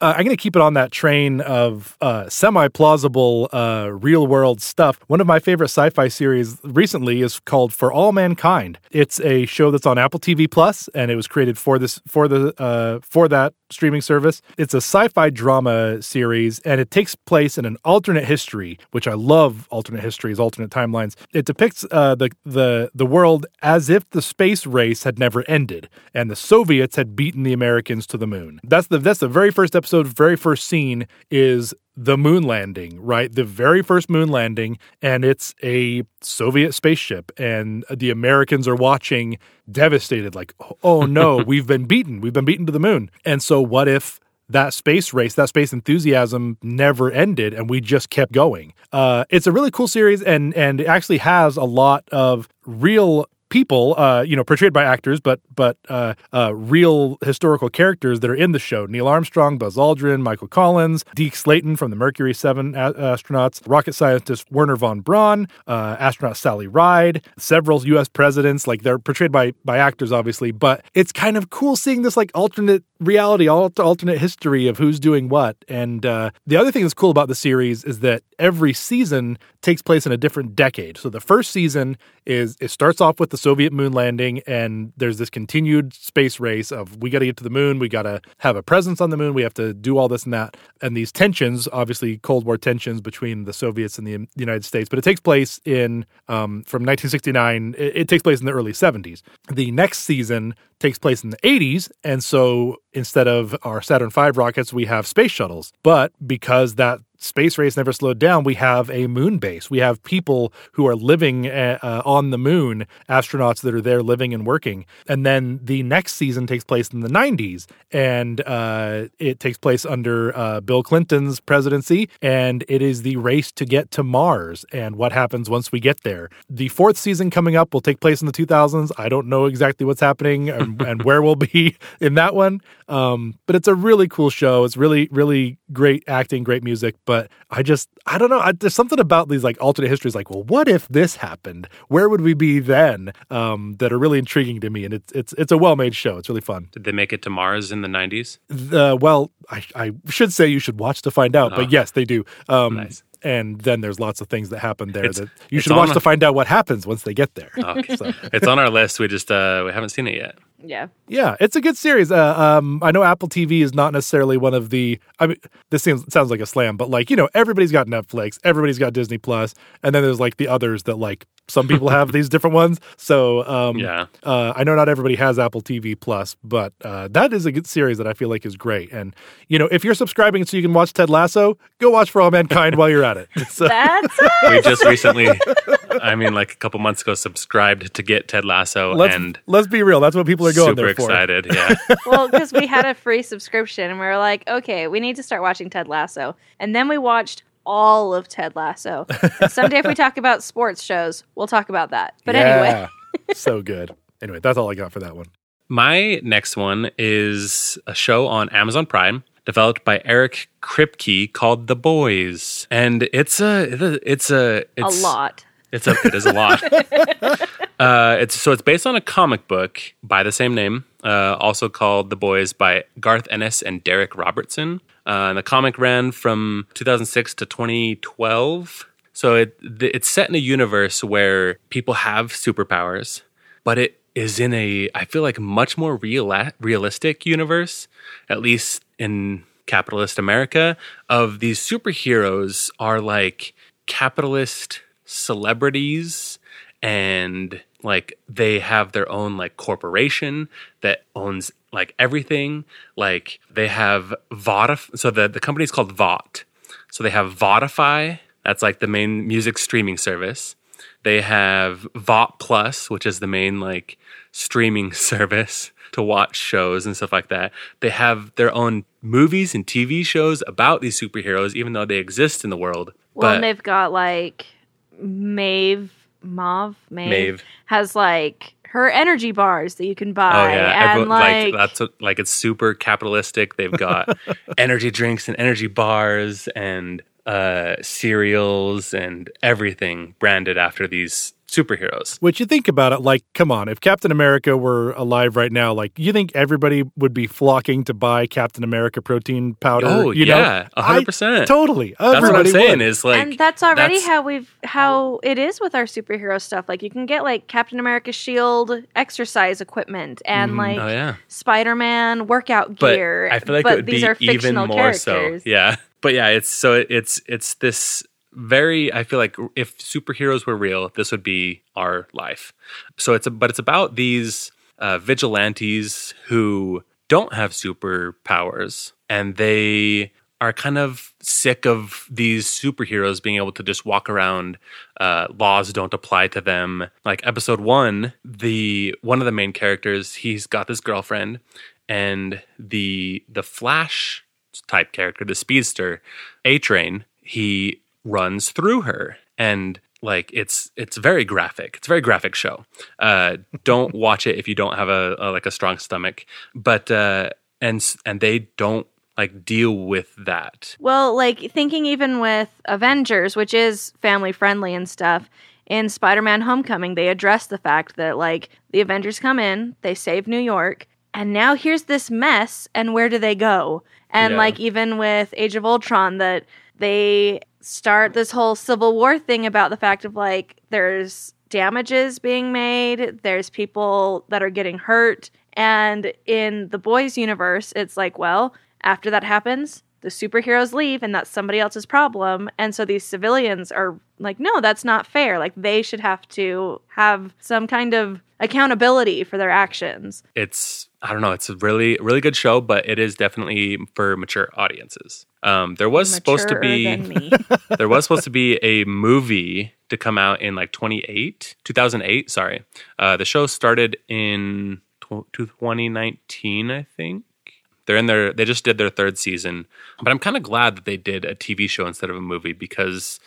Uh, I'm going to keep it on that train of uh, semi plausible, uh, real world stuff. One of my favorite sci fi series recently is called For All Mankind. It's a show that's on Apple TV Plus, and it was created for this for the uh, for that streaming service. It's a sci-fi drama series, and it takes place in an alternate history, which I love. Alternate histories, alternate timelines. It depicts uh, the the the world as if the space race had never ended, and the Soviets had beaten the Americans to the moon. That's the that's the very first episode episode, very first scene is the moon landing, right? The very first moon landing, and it's a Soviet spaceship, and the Americans are watching devastated, like, oh no, we've been beaten. We've been beaten to the moon. And so, what if that space race, that space enthusiasm never ended and we just kept going. Uh, it's a really cool series and and it actually has a lot of real people, uh, you know, portrayed by actors, but but uh, uh, real historical characters that are in the show. Neil Armstrong, Buzz Aldrin, Michael Collins, Deke Slayton from the Mercury 7 a- astronauts, rocket scientist Werner von Braun, uh, astronaut Sally Ride, several U.S. presidents. Like they're portrayed by by actors, obviously, but it's kind of cool seeing this like alternate reality, alternate history of who's doing what. And uh, the other thing that's cool about the series is that every season takes place in a different decade. So the first season is it starts off with the Soviet moon landing, and there's this continued space race of we got to get to the moon, we got to have a presence on the moon, we have to do all this and that, and these tensions, obviously Cold War tensions between the Soviets and the United States. But it takes place in um, from 1969. It, it takes place in the early 70s. The next season takes place in the 80s. And so instead of our Saturn V rockets, we have space shuttles. But because that space race never slowed down, we have a moon base. We have people who are living uh, uh, on the moon, astronauts that are there living and working. And then the next season takes place in the 90s, and uh, it takes place under uh, Bill Clinton's presidency, and it is the race to get to Mars and what happens once we get there. The fourth season coming up will take place in the 2000s. I don't know exactly what's happening and, and where we'll be in that one, um, but it's a really cool show. It's really, really great acting, great music But I just, I don't know. I, there's something about these like alternate histories, like, well, what if this happened? Where would we be then? Um, that are really intriguing to me, and it's it's it's a well made show. It's really fun. Did they make it to Mars in the 90s? The, well, I, I should say you should watch to find out, Oh. but yes, they do. Um, Nice. And then there's lots of things that happen there It's- that you should watch to find out what happens once they get there. Okay. So, it's on our list. We just uh, we haven't seen it yet. Yeah. yeah, it's a good series. Uh, um, I know Apple TV is not necessarily one of the. I mean, this seems sounds like a slam, but like you know, everybody's got Netflix, everybody's got Disney Plus, and then there's like the others that like some people have these different ones. So um, Yeah. uh, I know not everybody has Apple TV Plus, but uh, that is a good series that I feel like is great. And you know, if you're subscribing so you can watch Ted Lasso, go watch For All Mankind while you're at it. So That's We just recently, I mean, like a couple months ago, subscribed to get Ted Lasso, let's and let's be real. That's what people are going super there for. excited. Yeah. well, because we had a free subscription and we were like, okay, we need to start watching Ted Lasso. And then we watched all of Ted Lasso. And someday, if we talk about sports shows, we'll talk about that. But anyway, so good. Anyway, that's all I got for that one. My next one is a show on Amazon Prime developed by Eric Kripke called The Boys, and it's a it's a it's a lot. It's a it is a lot. uh, it's so it's based on a comic book by the same name, uh, also called The Boys by Garth Ennis and Darick Robertson. Uh, and the comic ran from 2006 to 2012. So it it's set in a universe where people have superpowers, but it is in a I feel like much more real realistic universe, at least in capitalist America. Of these superheroes are like capitalist celebrities and like they have their own like corporation that owns like everything. Like they have Vodaf so the the company's called Vought. So they have Vodify that's like the main music streaming service. They have Vought Plus which is the main like streaming service to watch shows and stuff like that. They have their own movies and TV shows about these superheroes even though they exist in the world. Well, but and they've got like Maeve, Mauve, Maeve, Maeve. has like her energy bars that you can buy. Oh yeah, and Everyone, like, like, that's what, like it's super capitalistic. They've got energy drinks and energy bars and uh, cereals and everything branded after these superheroes. Which you think about it, like, come on, if Captain America were alive right now, like, you think everybody would be flocking to buy Captain America protein powder? Oh you yeah, know? hundred percent, Totally. That's what I'm saying. would. Is like, and that's already that's- how we've how it is with our superhero stuff. Like you can get like Captain America shield exercise equipment and mm-hmm. like oh yeah. Spider Man workout but gear. I feel like but it would these be are even fictional more characters. so. Yeah, but yeah, it's so it's it's this very. I feel like if superheroes were real, this would be our life. So it's a, but it's about these uh, vigilantes who don't have superpowers and they are kind of sick of these superheroes being able to just walk around uh, laws don't apply to them like episode one the one of the main characters he's got this girlfriend and the the flash type character the speedster A-Train he runs through her. And like it's it's very graphic. It's a very graphic show. Uh don't watch it if you don't have a, a like a strong stomach. But uh and and they don't like deal with that. Well, like thinking even with Avengers, which is family friendly and stuff, in Spider Man Homecoming, they address the fact that like the Avengers come in, they save New York, and now here's this mess, and where do they go? And Yeah. like even with Age of Ultron, that they start this whole Civil War thing about the fact of like there's damages being made, there's people that are getting hurt, and in the boys universe, it's like, well, after that happens, the superheroes leave and that's somebody else's problem. And so these civilians are like, no, that's not fair. Like they should have to have some kind of accountability for their actions. it's I don't know. It's a really really good show, but it is definitely for mature audiences. Um, there was supposed to be there was supposed to be a movie to come out in like 28 2008 sorry uh, the show started in tw- 2019 i think they're in their they just did their third season but i'm kind of glad that they did a tv show instead of a movie because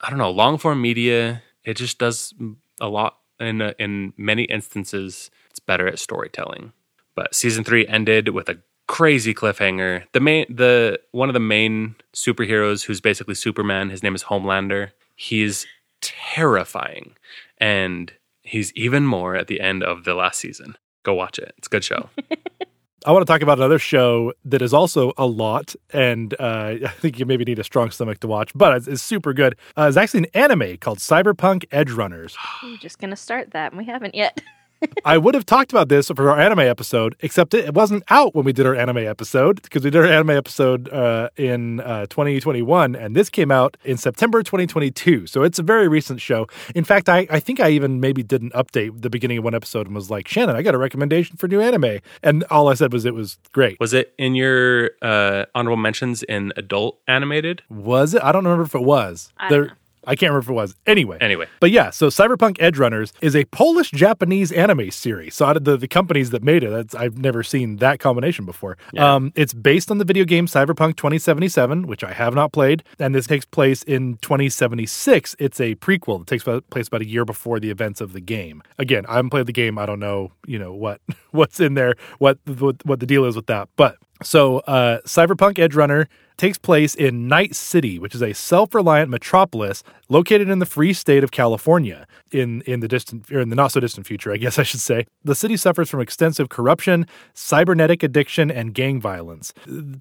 i don't know long form media it just does a lot in uh, in many instances it's better at storytelling but season three ended with a crazy cliffhanger. The main the one of the main superheroes who's basically Superman, his name is Homelander. He's terrifying. And he's even more at the end of the last season. Go watch it. It's a good show. I want to talk about another show that is also a lot, and uh, I think you maybe need a strong stomach to watch, but it's, it's super good. Uh, it's actually an anime called Cyberpunk Edgerunners. I'm just gonna start that, and we haven't yet. I would have talked about this for our anime episode, except it, it wasn't out when we did our anime episode because we did our anime episode uh, in uh, 2021, and this came out in September 2022. So it's a very recent show. In fact, I, I think I even maybe did an update the beginning of one episode and was like, Shannon, I got a recommendation for new anime. And all I said was it was great. Was it in your uh, honorable mentions in adult animated? Was it? I don't remember if it was. I don't know. I can't remember if it was. Anyway. Anyway, But yeah, so Cyberpunk Edgerunners is a Polish Japanese anime series. So out of the, the companies that made it, that's, I've never seen that combination before. Yeah. Um, it's based on the video game Cyberpunk 2077, which I have not played, and this takes place in 2076. It's a prequel that takes place about a year before the events of the game. Again, I haven't played the game. I don't know, you know what what's in there, what what, what the deal is with that, but. So, uh, Cyberpunk Edgerunner takes place in Night City, which is a self-reliant metropolis located in the free state of California. In in the distant or in the not so distant future, I guess I should say, the city suffers from extensive corruption, cybernetic addiction, and gang violence.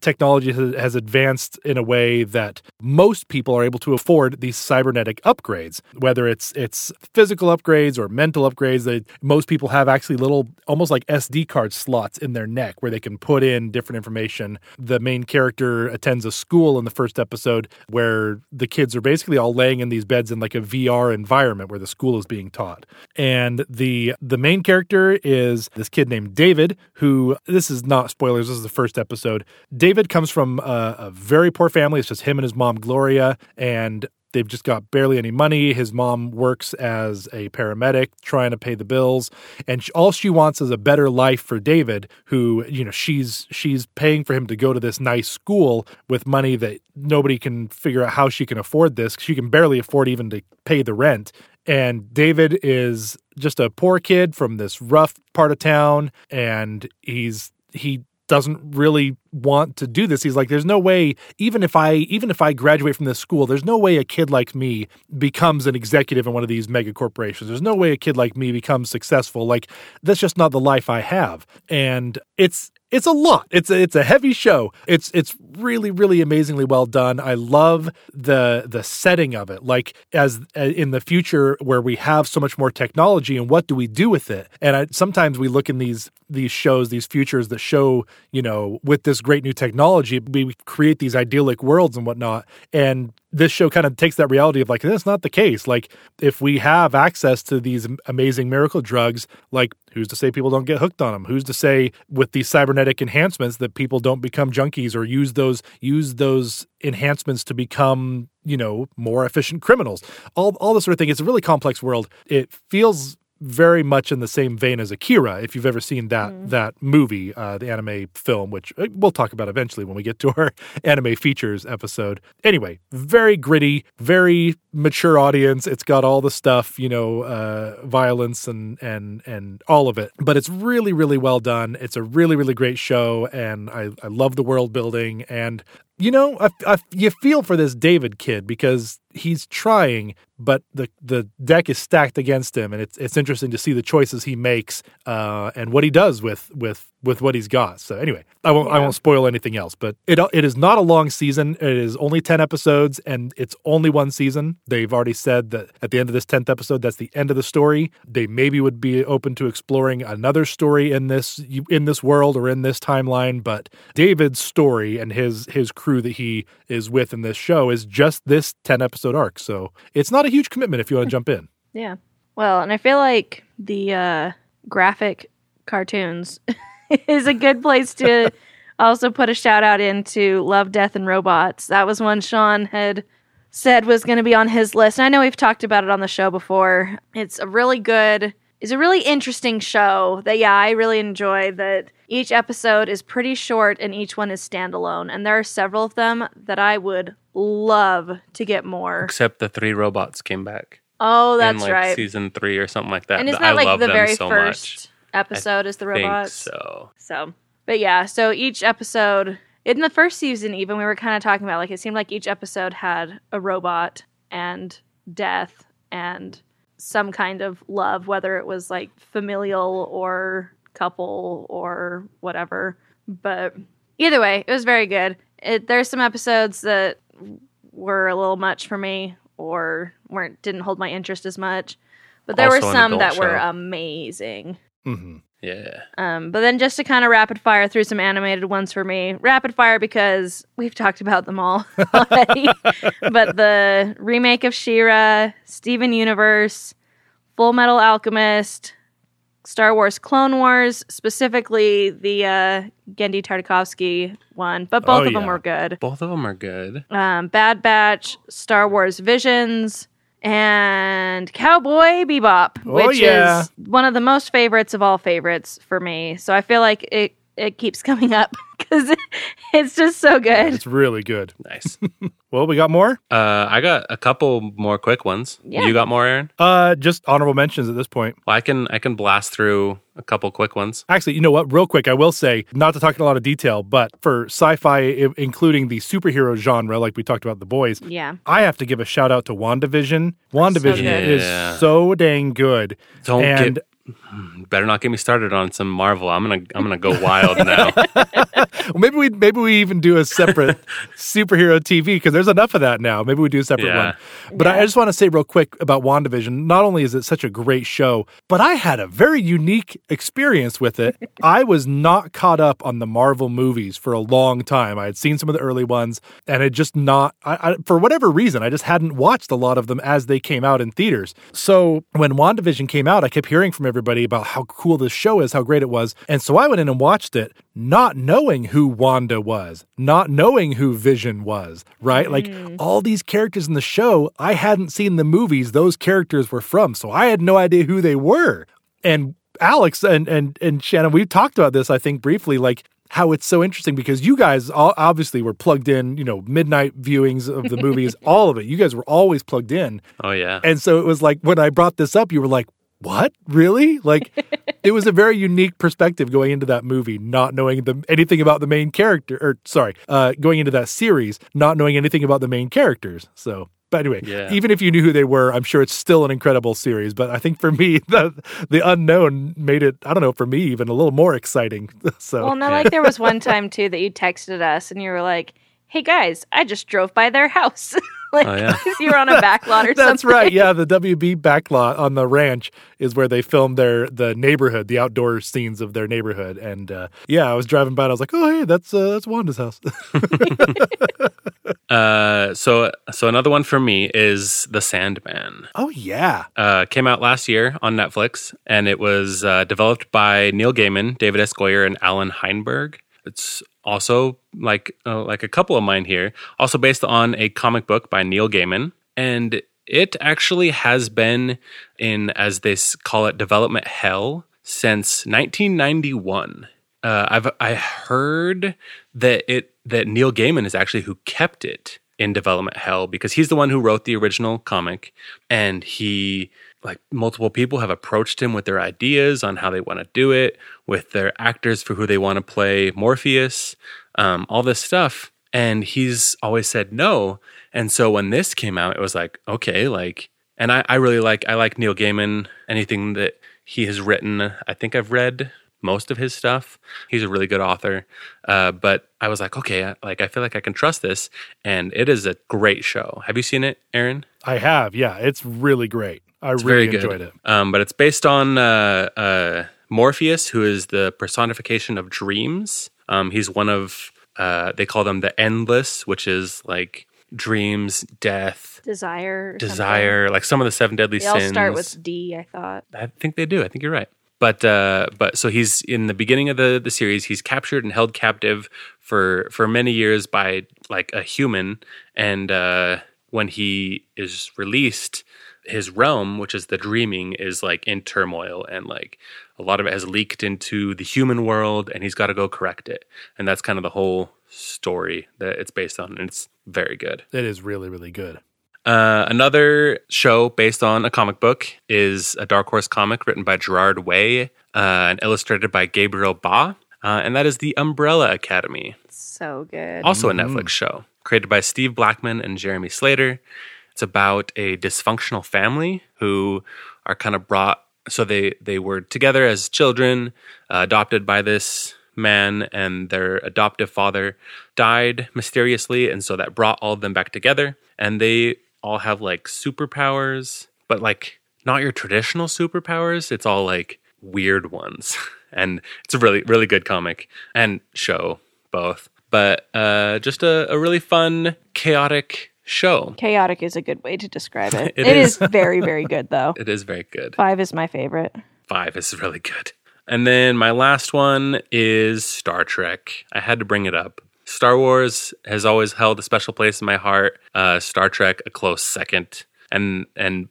Technology has- advanced in a way that most people are able to afford these cybernetic upgrades, whether it's it's physical upgrades or mental upgrades. They, most people have actually little, almost like SD card slots in their neck where they can put in different information. The main character attends a school in the first episode where the kids are basically all laying in these beds in like a VR environment where the school is being taught. And the the main character is this kid named David, who this is not spoilers. This is the first episode. David comes from a, a very poor family. It's just him and his mom Gloria, and They've just got barely any money. His mom works as a paramedic trying to pay the bills, and sh- all she wants is a better life for David, who, you know, she's she's paying for him to go to this nice school with money that nobody can figure out how she can afford this. She can barely afford even to pay the rent. And David is just a poor kid from this rough part of town and he's he doesn't really want to do this. He's like, there's no way, even if I even if I graduate from this school, there's no way a kid like me becomes an executive in one of these mega corporations. There's no way a kid like me becomes successful. Like that's just not the life I have. And it's it's a lot. It's a, it's a heavy show. It's it's really really amazingly well done. I love the the setting of it. Like as uh, in the future where we have so much more technology and what do we do with it? And I, sometimes we look in these these shows, these futures that show, you know, with this great new technology, we create these idyllic worlds and whatnot. And this show kind of takes that reality of like that's not the case. Like if we have access to these amazing miracle drugs, like who's to say people don't get hooked on them? Who's to say with these cybernetic enhancements that people don't become junkies or use those use those enhancements to become you know more efficient criminals? All all this sort of thing. It's a really complex world. It feels very much in the same vein as Akira, if you've ever seen that that movie, uh, the anime film, which uh, we'll talk about eventually when we get to our anime features episode. Anyway, very gritty, very mature audience. It's got all the stuff, you know, uh, violence and and and all of it, but it's really really well done. It's a really really great show, and I I love the world building and. You know, I, I, you feel for this David kid because he's trying, but the the deck is stacked against him, and it's it's interesting to see the choices he makes uh, and what he does with with with what he's got. So anyway, I won't I won't spoil anything else, but it it is not a long season. It is only ten episodes, and it's only one season. They've already said that at the end of this tenth episode, that's the end of the story. They maybe would be open to exploring another story in this in this world or in this timeline, but David's story and his his crew that he is with in this show is just this ten episode arc. So it's not a huge commitment if you want to jump in. Yeah. Well, and I feel like the uh, graphic cartoons is a good place to also put a shout out into Love, Death, and Robots. That was one Sean had said was going to be on his list. And I know we've talked about it on the show before. It's a really good, it's a really interesting show that, yeah, I really enjoy that each episode is pretty short and each one is standalone. And there are several of them that I would love to get more. except the three robots came back Oh, that's in like right. season three or something like that. and isn't I that like love the them very so first episode is the much. Think robots? so. So But yeah, so each episode in the first season, even we were kind of talking about like it seemed like each episode had a robot and death and some kind of love, whether it was like familial or couple or whatever. But either way, it was very good. It, there's some episodes that were a little much for me or weren't didn't hold my interest as much. But there Also were some adult that were show. amazing. hmm Yeah. Um, but then just to kind of rapid fire through some animated ones for me. Rapid fire because we've talked about them all already. but the remake of She-Ra, Steven Universe, Fullmetal Alchemist, Star Wars Clone Wars, specifically the uh, Genndy Tartakovsky one. But both Oh, of them yeah. were good. Both of them are good. Um, Bad Batch, Star Wars Visions, and Cowboy Bebop, Oh, which yeah. is one of the most favorites of all favorites for me. So I feel like it it keeps coming up because it's just so good. It's really good. Nice. Well, we got more. uh, I got a couple more quick ones. Yeah. You got more, Aaron? Uh, just honorable mentions at this point. Well, I can I can blast through a couple quick ones. Actually, you know what? Real quick, I will say, not to talk in a lot of detail, but for sci-fi, i- including the superhero genre, like we talked about the boys, Yeah. I have to give a shout out to WandaVision. WandaVision good. is Yeah. so dang good. Don't and get better not get me started on some Marvel. I'm gonna I'm gonna go wild now. well, maybe we maybe we even do a separate superhero TV because there's enough of that now. Maybe we do a separate Yeah. one. But I, I just want to say real quick about WandaVision. Not only is it such a great show, but I had a very unique experience with it. I was not caught up on the Marvel movies for a long time. I had seen some of the early ones, and it just not I, I, for whatever reason I just hadn't watched a lot of them as they came out in theaters. So when WandaVision came out, I kept hearing from everybody about how cool this show is, how great it was, and so I went in and watched it, not knowing who Wanda was, not knowing who Vision was, right? Like hmm. all these characters in the show, I hadn't seen the movies those characters were from, so I had no idea who they were. And Alex and and and Shannon, we talked about this, I think, briefly, like how it's so interesting because you guys all obviously were plugged in, you know, midnight viewings of the movies, all of it. You guys were always plugged in. Oh yeah. And so it was like when I brought this up, you were like, "What? Really?" Like it was a very unique perspective going into that movie, not knowing the, anything about the main character, or sorry, uh, going into that series, not knowing anything about the main characters. So, but anyway, Yeah. even if you knew who they were, I'm sure it's still an incredible series. But I think for me, the the unknown made it, I don't know, for me even a little more exciting. so Well, no, like there was one time too that you texted us and you were like, "Hey guys, I just drove by their house." like Oh, yeah. you were on a back lot or That's something. right. Yeah, the WB backlot on the ranch is where they filmed their the neighborhood, the outdoor scenes of their neighborhood. And uh, yeah, I was driving by and I was like, "Oh, hey, that's uh, that's Wanda's house." Uh, so so another one for me is The Sandman. oh yeah. Uh, came out last year on Netflix, and it was uh, developed by Neil Gaiman, David S. Goyer, and Allan Heinberg. It's also like uh, like a couple of mine here, also based on a comic book by Neil Gaiman, and it actually has been in as they call it development hell since 1991. Uh, I've I heard that it that Neil Gaiman is actually who kept it in development hell because he's the one who wrote the original comic, and he like multiple people have approached him with their ideas on how they want to do it, with their actors for who they want to play Morpheus, um, all this stuff, and he's always said no. And so when this came out, it was like okay, like, and I, I really like I like Neil Gaiman. Anything that he has written, I think I've read most of his stuff. He's a really good author. Uh, but I was like, okay, I- like I feel like I can trust this, and it is a great show. Have you seen it, Aaron? I have. Yeah, it's really great. I It's really very good. enjoyed it. Um, but it's based on uh, uh, Morpheus, who is the personification of dreams. Um, he's one of uh, they call them the endless, which is like dreams, death, Desire. or something. desire, like some of the seven deadly They all sins. start with D. I thought. I think they do. I think you're right. But uh, but so he's in the beginning of the the series. He's captured and held captive for for many years by like a human, and uh, when he is released, his realm, which is the dreaming, is like in turmoil, and like a lot of it has leaked into the human world, and he's got to go correct it. And that's kind of the whole story that it's based on, and it's very good. It is really really good. Uh, another show based on a comic book is a Dark Horse comic written by Gerard Way uh, and illustrated by Gabriel Ba. uh, and that is the Umbrella Academy, So good. also a Netflix show created by Steve Blackman and Jeremy Slater. It's about a dysfunctional family who are kind of brought. So they they were together as children, uh, adopted by this man, and their adoptive father died mysteriously, and so that brought all of them back together. And they all have like superpowers, but like not your traditional superpowers. It's all like weird ones, and it's a really really good comic and show both. But uh, just a, a really fun, chaotic show. Chaotic is a good way to describe it. It it is. is very, very good though. It is very good. Five is my favorite. Five is really good. And then my last one is Star Trek. I had to bring it up. Star Wars has always held a special place in my heart. Uh, Star Trek a close second. And and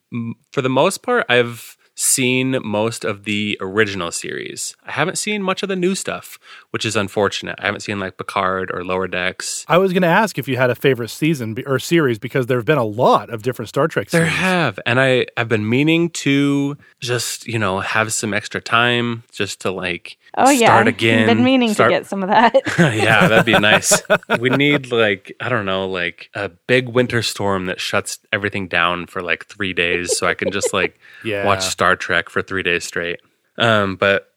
for the most part, I've seen most of the original series. I haven't seen much of the new stuff, which is unfortunate. I haven't seen like Picard or Lower Decks. I was going to ask if you had a favorite season or series because there have been a lot of different Star Trek There have, and I I've been meaning to just you know have some extra time just to like Oh yeah, start I've again. Been meaning start- to get some of that. yeah, that'd be nice. we need like I don't know, like a big winter storm that shuts everything down for like three days, so I can just like Yeah. watch Star Trek for three days straight. Um, but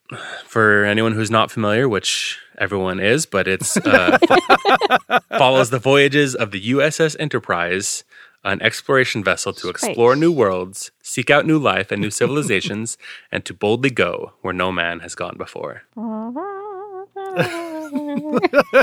for anyone who's not familiar, which everyone is, but it's uh, fo- follows the voyages of the USS Enterprise, an exploration vessel to explore Space. new worlds, seek out new life and new civilizations, and to boldly go where no man has gone before.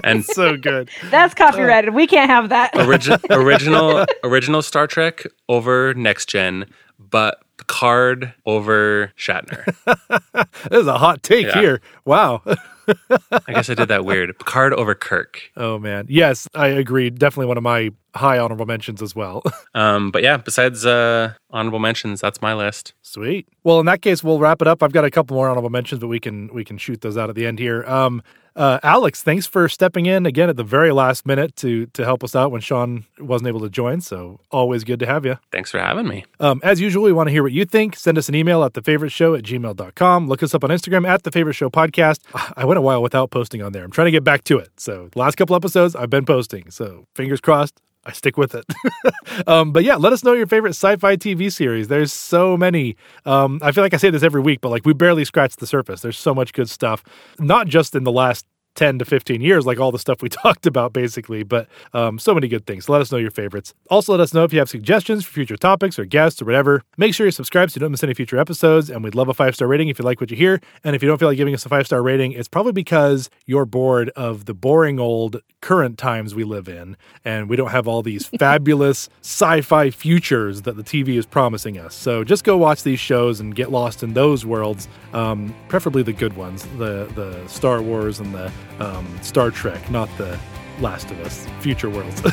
And so good. That's uh, copyrighted. We can't have that. Origi- original original Star Trek over next gen, but Picard over Shatner. This is a hot take Yeah. here. Wow. I guess I did that weird. Picard over Kirk. Oh man. Yes, I agree. Definitely one of my high honorable mentions as well. Um, but yeah, besides uh, honorable mentions, that's my list. Sweet. Well, in that case, we'll wrap it up. I've got a couple more honorable mentions, but we can we can shoot those out at the end here. Um, uh, Alex, thanks for stepping in again at the very last minute to to help us out when Sean wasn't able to join. So always good to have you. Thanks for having me. Um, as usual, we want to hear what you think. Send us an email at thefavoriteshow at gmail.com. Look us up on Instagram at The Favorite Show Podcast. I went a while without posting on there. I'm trying to get back to it. So, the last couple episodes, I've been posting. So, fingers crossed. I stick with it. um, but yeah, let us know your favorite sci-fi TV series. There's so many. Um, I feel like I say this every week, but like we barely scratched the surface. There's so much good stuff, not just in the last 10 to 15 years, like all the stuff we talked about, basically, but um, so many good things. Let us know your favorites. Also, let us know if you have suggestions for future topics or guests or whatever. Make sure you're subscribed so you don't miss any future episodes. And we'd love a five star rating if you like what you hear. And if you don't feel like giving us a five star rating, it's probably because you're bored of the boring old current times we live in. And we don't have all these fabulous sci fi futures that the TV is promising us. So just go watch these shows and get lost in those worlds, um, preferably the good ones, the, the Star Wars and the um, Star Trek, not the Last of Us future worlds.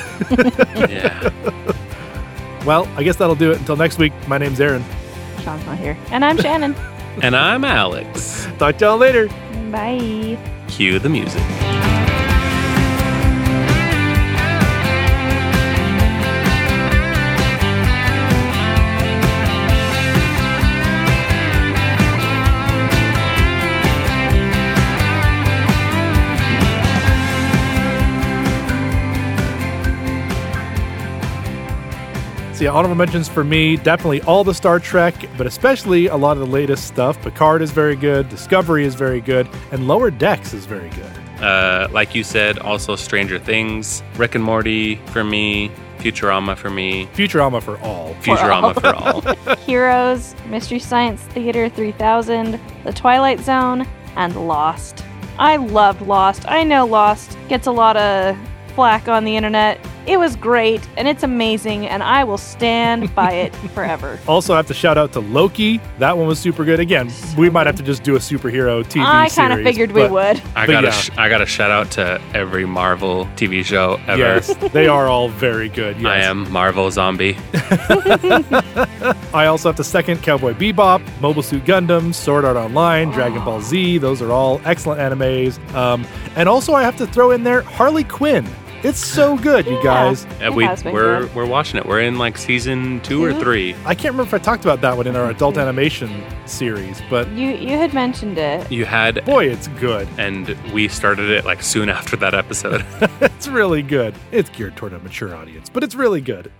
Yeah. well, I guess that'll do it. Until next week, my name's Aaron. Sean's not here, and I'm Shannon. and I'm Alex. Talk to y'all later. Bye. Cue the music. So yeah, honorable mentions for me, definitely all the Star Trek, but especially a lot of the latest stuff. Picard is very good, Discovery is very good, and Lower Decks is very good. Uh, like you said, also Stranger Things, Rick and Morty for me, Futurama for me, Futurama for all. Futurama for all. Heroes, Mystery Science Theater 3000, The Twilight Zone, and Lost. I loved Lost. I know Lost gets a lot of flack on the internet. It was great, and it's amazing, and I will stand by it forever. Also, I have to shout out to Loki. That one was super good. Again, we might have to just do a superhero TV show. I kind of figured we but would. I gotta, yeah. sh- I gotta shout out to every Marvel TV show ever. Yes, they are all very good. Yes. I am Marvel Zombie. I also have to second Cowboy Bebop, Mobile Suit Gundam, Sword Art Online, Dragon Ball Z. Those are all excellent animes. Um, and also, I have to throw in there Harley Quinn. It's so good, you guys. And It we, we're good. we're watching it. We're in like season two or mm-hmm. three. I can't remember if I talked about that one in our adult animation series, but You you had mentioned it. You had boy, it's good. and we started it like soon after that episode. It's really good. It's geared toward a mature audience, but it's really good.